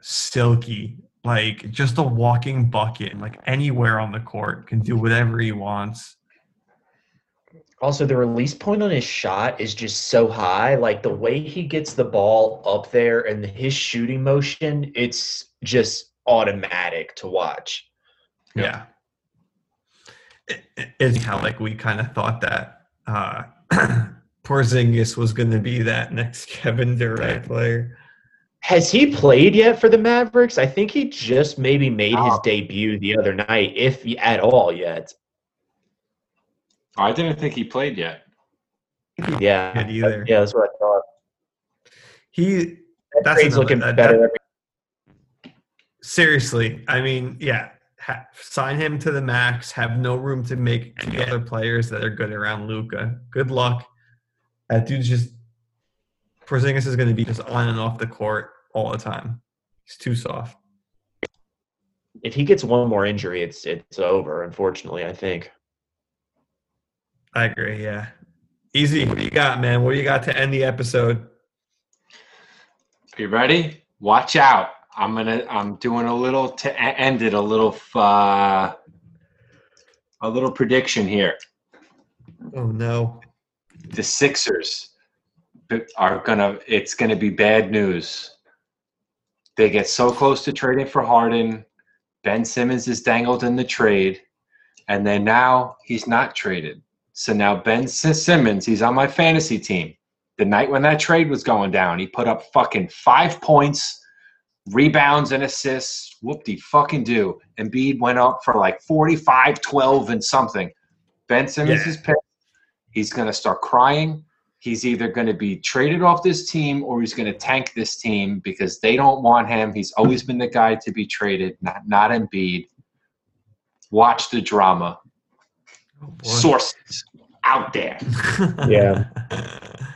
silky, like just a walking bucket, like anywhere on the court, can do whatever he wants. Also, the release point on his shot is just so high. Like the way he gets the ball up there and his shooting motion, it's just automatic to watch. Yeah. It, it- it's how like we kind of thought that uh Porzingis was going to be that next Kevin Durant player. Has he played yet for the Mavericks? I think he just maybe made his Oh. debut the other night, if at all yet. I didn't think he played yet. Yeah, Good either. yeah, that's what I thought. He That's trade's another- looking that- better. that- seriously, I mean, yeah, ha- sign him to the max. Have no room to make any other players that are good around Luka. Good luck. That dude's just Porzingis is going to be just on and off the court all the time. He's too soft. if he gets one more injury, it's it's over. Unfortunately, I think. I agree. Yeah. Easy. What do you got, man? What do you got to end the episode? You ready? Watch out. I'm gonna. I'm doing a little to end it. A little. Uh, a little prediction here. Oh no. The Sixers are gonna. It's gonna be bad news. They get so close to trading for Harden. Ben Simmons is dangled in the trade, and then now he's not traded. So now Ben Simmons, he's on my fantasy team. The night when that trade was going down, he put up fucking five points, rebounds, and assists. Whoop de fucking do. Embiid went up for like 45, 12, and something. Ben Simmons Yeah. is pissed. He's going to start crying. He's either going to be traded off this team or he's going to tank this team because they don't want him. He's always been the guy to be traded, not not Embiid. Watch the drama. Oh. Sources out there. Yeah.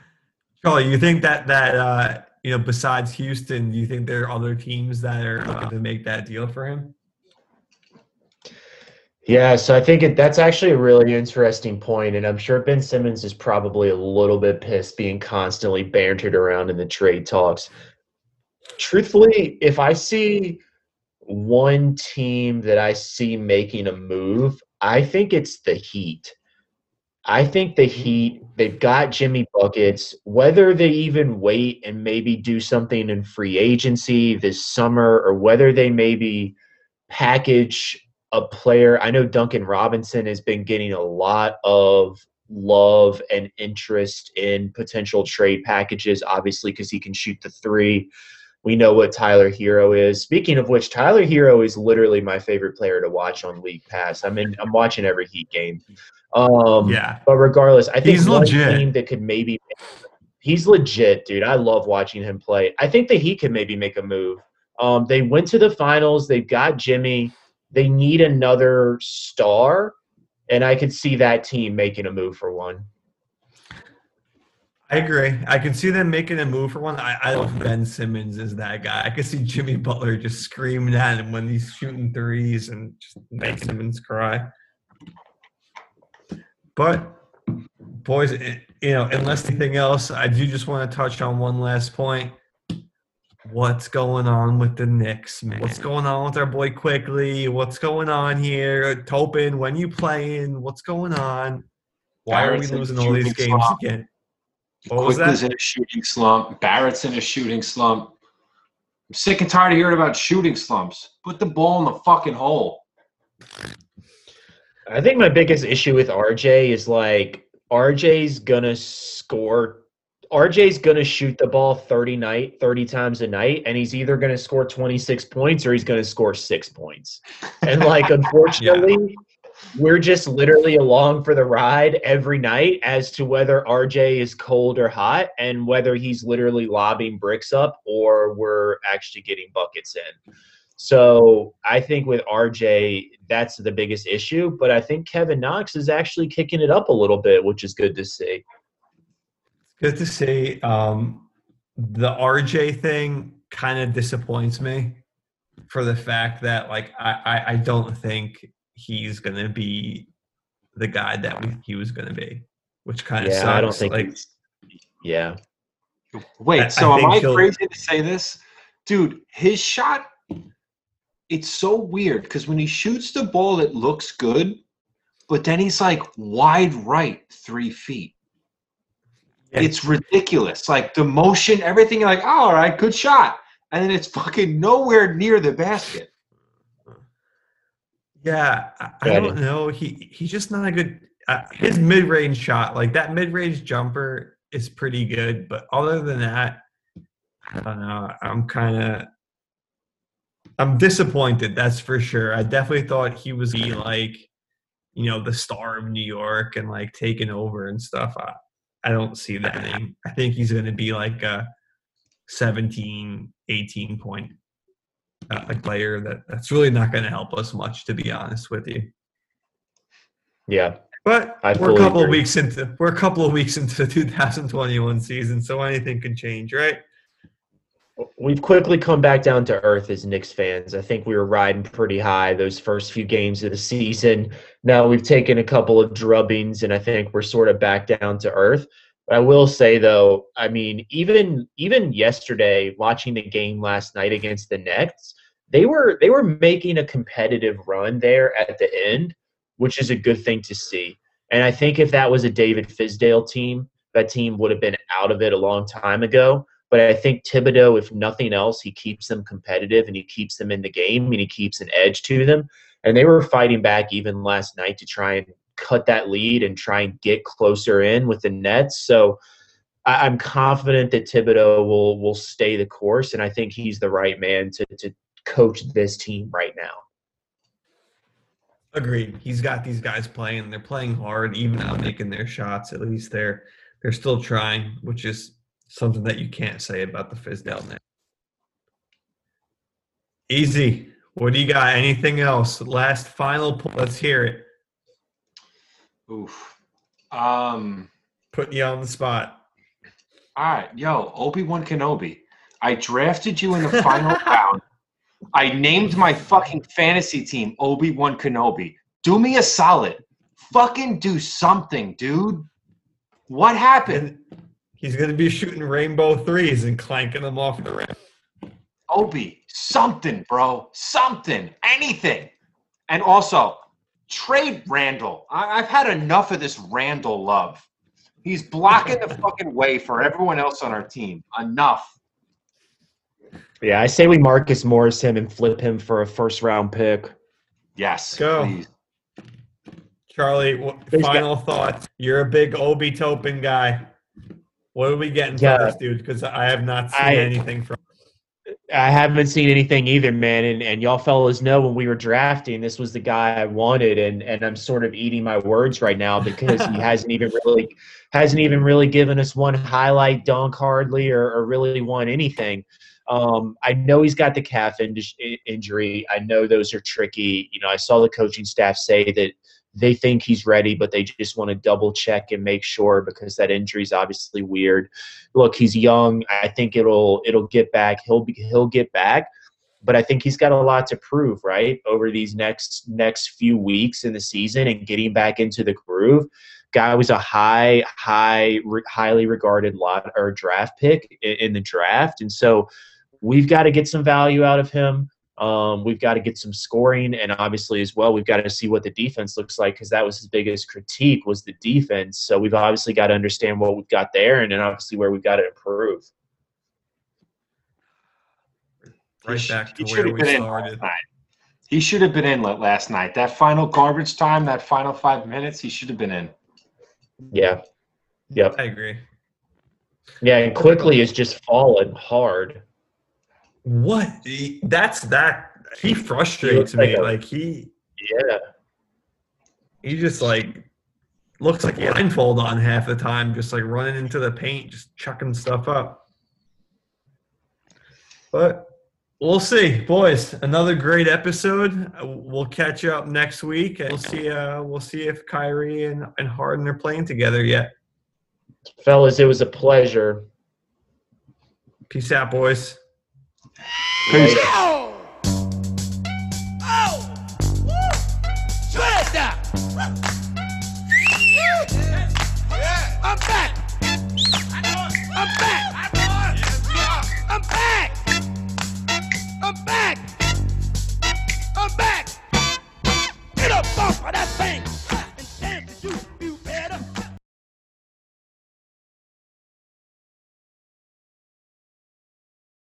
Charlie, you think that that uh, you know, besides Houston, do you think there are other teams that are going to make that deal for him? Yeah, so I think it, that's actually a really interesting point, and I'm sure Ben Simmons is probably a little bit pissed being constantly bantered around in the trade talks. Truthfully, if I see one team that I see making a move, I think it's the Heat. I think the mm-hmm. Heat, they've got Jimmy Buckets. Whether they even wait and maybe do something in free agency this summer, or whether they maybe package a player. I know Duncan Robinson has been getting a lot of love and interest in potential trade packages, obviously, because he can shoot the three. We know what Tyler Herro is. Speaking of which, Tyler Herro is literally my favorite player to watch on League Pass. I mean, I'm watching every Heat game. Um, Yeah. But regardless, I think He's one legit. team that could maybe he's legit, dude. I love watching him play. I think that he could maybe make a move. Um, they went to the finals. They've got Jimmy. They need another star, and I could see that team making a move for one. I agree. I can see them making a move for one. I, I love Ben Simmons as that guy. I can see Jimmy Butler just screaming at him when he's shooting threes and just make Simmons cry. But boys, eh, you know, unless anything else, I do just want to touch on one last point. What's going on with the Knicks, man? What's going on with our boy Quickley? What's going on here? Toppin, when you playing? What's going on? Why are we losing all these games slump. again? Quickley's in a shooting slump. Barrett's in a shooting slump. I'm sick and tired of hearing about shooting slumps. Put the ball in the fucking hole. I think my biggest issue with RJ is like RJ's gonna score. RJ's gonna shoot the ball 30 night, 30 times a night, and he's either gonna score 26 points or he's gonna score six points. And like unfortunately, we're just literally along for the ride every night as to whether RJ is cold or hot and whether he's literally lobbing bricks up or we're actually getting buckets in. So I think with RJ, that's the biggest issue. But I think Kevin Knox is actually kicking it up a little bit, which is good to see. Good to see. Um, the RJ thing kind of disappoints me for the fact that like I, I, I don't think he's gonna be the guy that we, he was gonna be, which kind of yeah, sucks. I don't think. like he's- yeah, Wait, I- I so am I crazy to say this? Dude, his shot, it's so weird because when he shoots the ball, it looks good, but then he's like wide right three feet. Yeah. It's ridiculous. Like the motion, everything, you're like, oh, all right, good shot. And then it's fucking nowhere near the basket. Yeah, I, I don't know. He he's just not a good. Uh, his mid range shot, like that mid range jumper, is pretty good. But other than that, I don't know. I'm kind of. I'm disappointed. That's for sure. I definitely thought he was be like, you know, the star of New York and like taking over and stuff. I, I don't see that. Name. I think he's going to be like a 17, 18 point a player that that's really not going to help us much, to be honest with you. yeah. But I we're a couple of weeks into we're a couple of weeks into the 2021 season, so anything can change, right? We've quickly come back down to earth as Knicks fans. I think we were riding pretty high those first few games of the season. Now we've taken a couple of drubbings, and I think we're sort of back down to earth. But I will say though, I mean, even even yesterday, watching the game last night against the Nets, they were they were making a competitive run there at the end, which is a good thing to see. And I think if that was a David Fizdale team, that team would have been out of it a long time ago. But I think Thibodeau, if nothing else, he keeps them competitive and he keeps them in the game and he keeps an edge to them. And they were fighting back even last night to try and cut that lead and try and get closer in with the Nets. So I, I'm confident that Thibodeau will will stay the course, and I think he's the right man to to coach this team right now. Agreed. He's got these guys playing. They're playing hard, even not making their shots. At least they're they're still trying, which is something that you can't say about the Fizdale net. Easy. What do you got? Anything else? Last final. po- Let's hear it. Oof. Um, Putting you on the spot. all right, yo, Obi Wan Kenobi. I drafted you in the final round. I named my fucking fantasy team Obi Wan Kenobi. Do me a solid. Fucking do something, dude. What happened? And he's going to be shooting rainbow threes and clanking them off the rim. Obi, something, bro. Something. Anything. And also, trade Randall. I- I've had enough of this Randall love. He's blocking the fucking way for everyone else on our team. Enough. Yeah, I say we Marcus Morris him and flip him for a first round pick. Yes. Go. Please. Charlie, what, Who's got- final thoughts. You're a big Obi Toppin guy. What are we getting Yeah. this dude? Because I have not seen I- anything from. I haven't seen anything either, man. And, and y'all fellas know when we were drafting, this was the guy I wanted, and and I'm sort of eating my words right now because he hasn't even really hasn't even really given us one highlight dunk hardly or, or really won anything. Um, I know he's got the calf in- injury. I know those are tricky. You know, I saw the coaching staff say that they think he's ready, but they just want to double check and make sure because that injury is obviously weird. Look, he's young. I think it'll it'll get back. He'll be he'll get back, but I think he's got a lot to prove, right? Over these next next few weeks in the season and getting back into the groove. Guy was a high, high, re, highly regarded lot or draft pick in, in the draft, and so we've got to get some value out of him. Um, we've got to get some scoring, and obviously as well, we've got to see what the defense looks like because that was his biggest critique was the defense. So we've obviously got to understand what we've got there, and then obviously where we've got to improve. Right He back to where should've we been in started. last night. He should have been in last night. That final garbage time, that final five minutes, he should have been in. Yeah. Yep. I agree. Yeah, and Quickley is just falling hard. What? He- That's that. He frustrates like me. a- like he, Yeah. he just like looks like blindfold on half the time, just like running into the paint, just chucking stuff up. But we'll see, boys. Another great episode. We'll catch you up next week, and we'll see. Uh, we'll see if Kyrie and, and Harden are playing together yet. Fellas, it was a pleasure. Peace out, boys. Peace.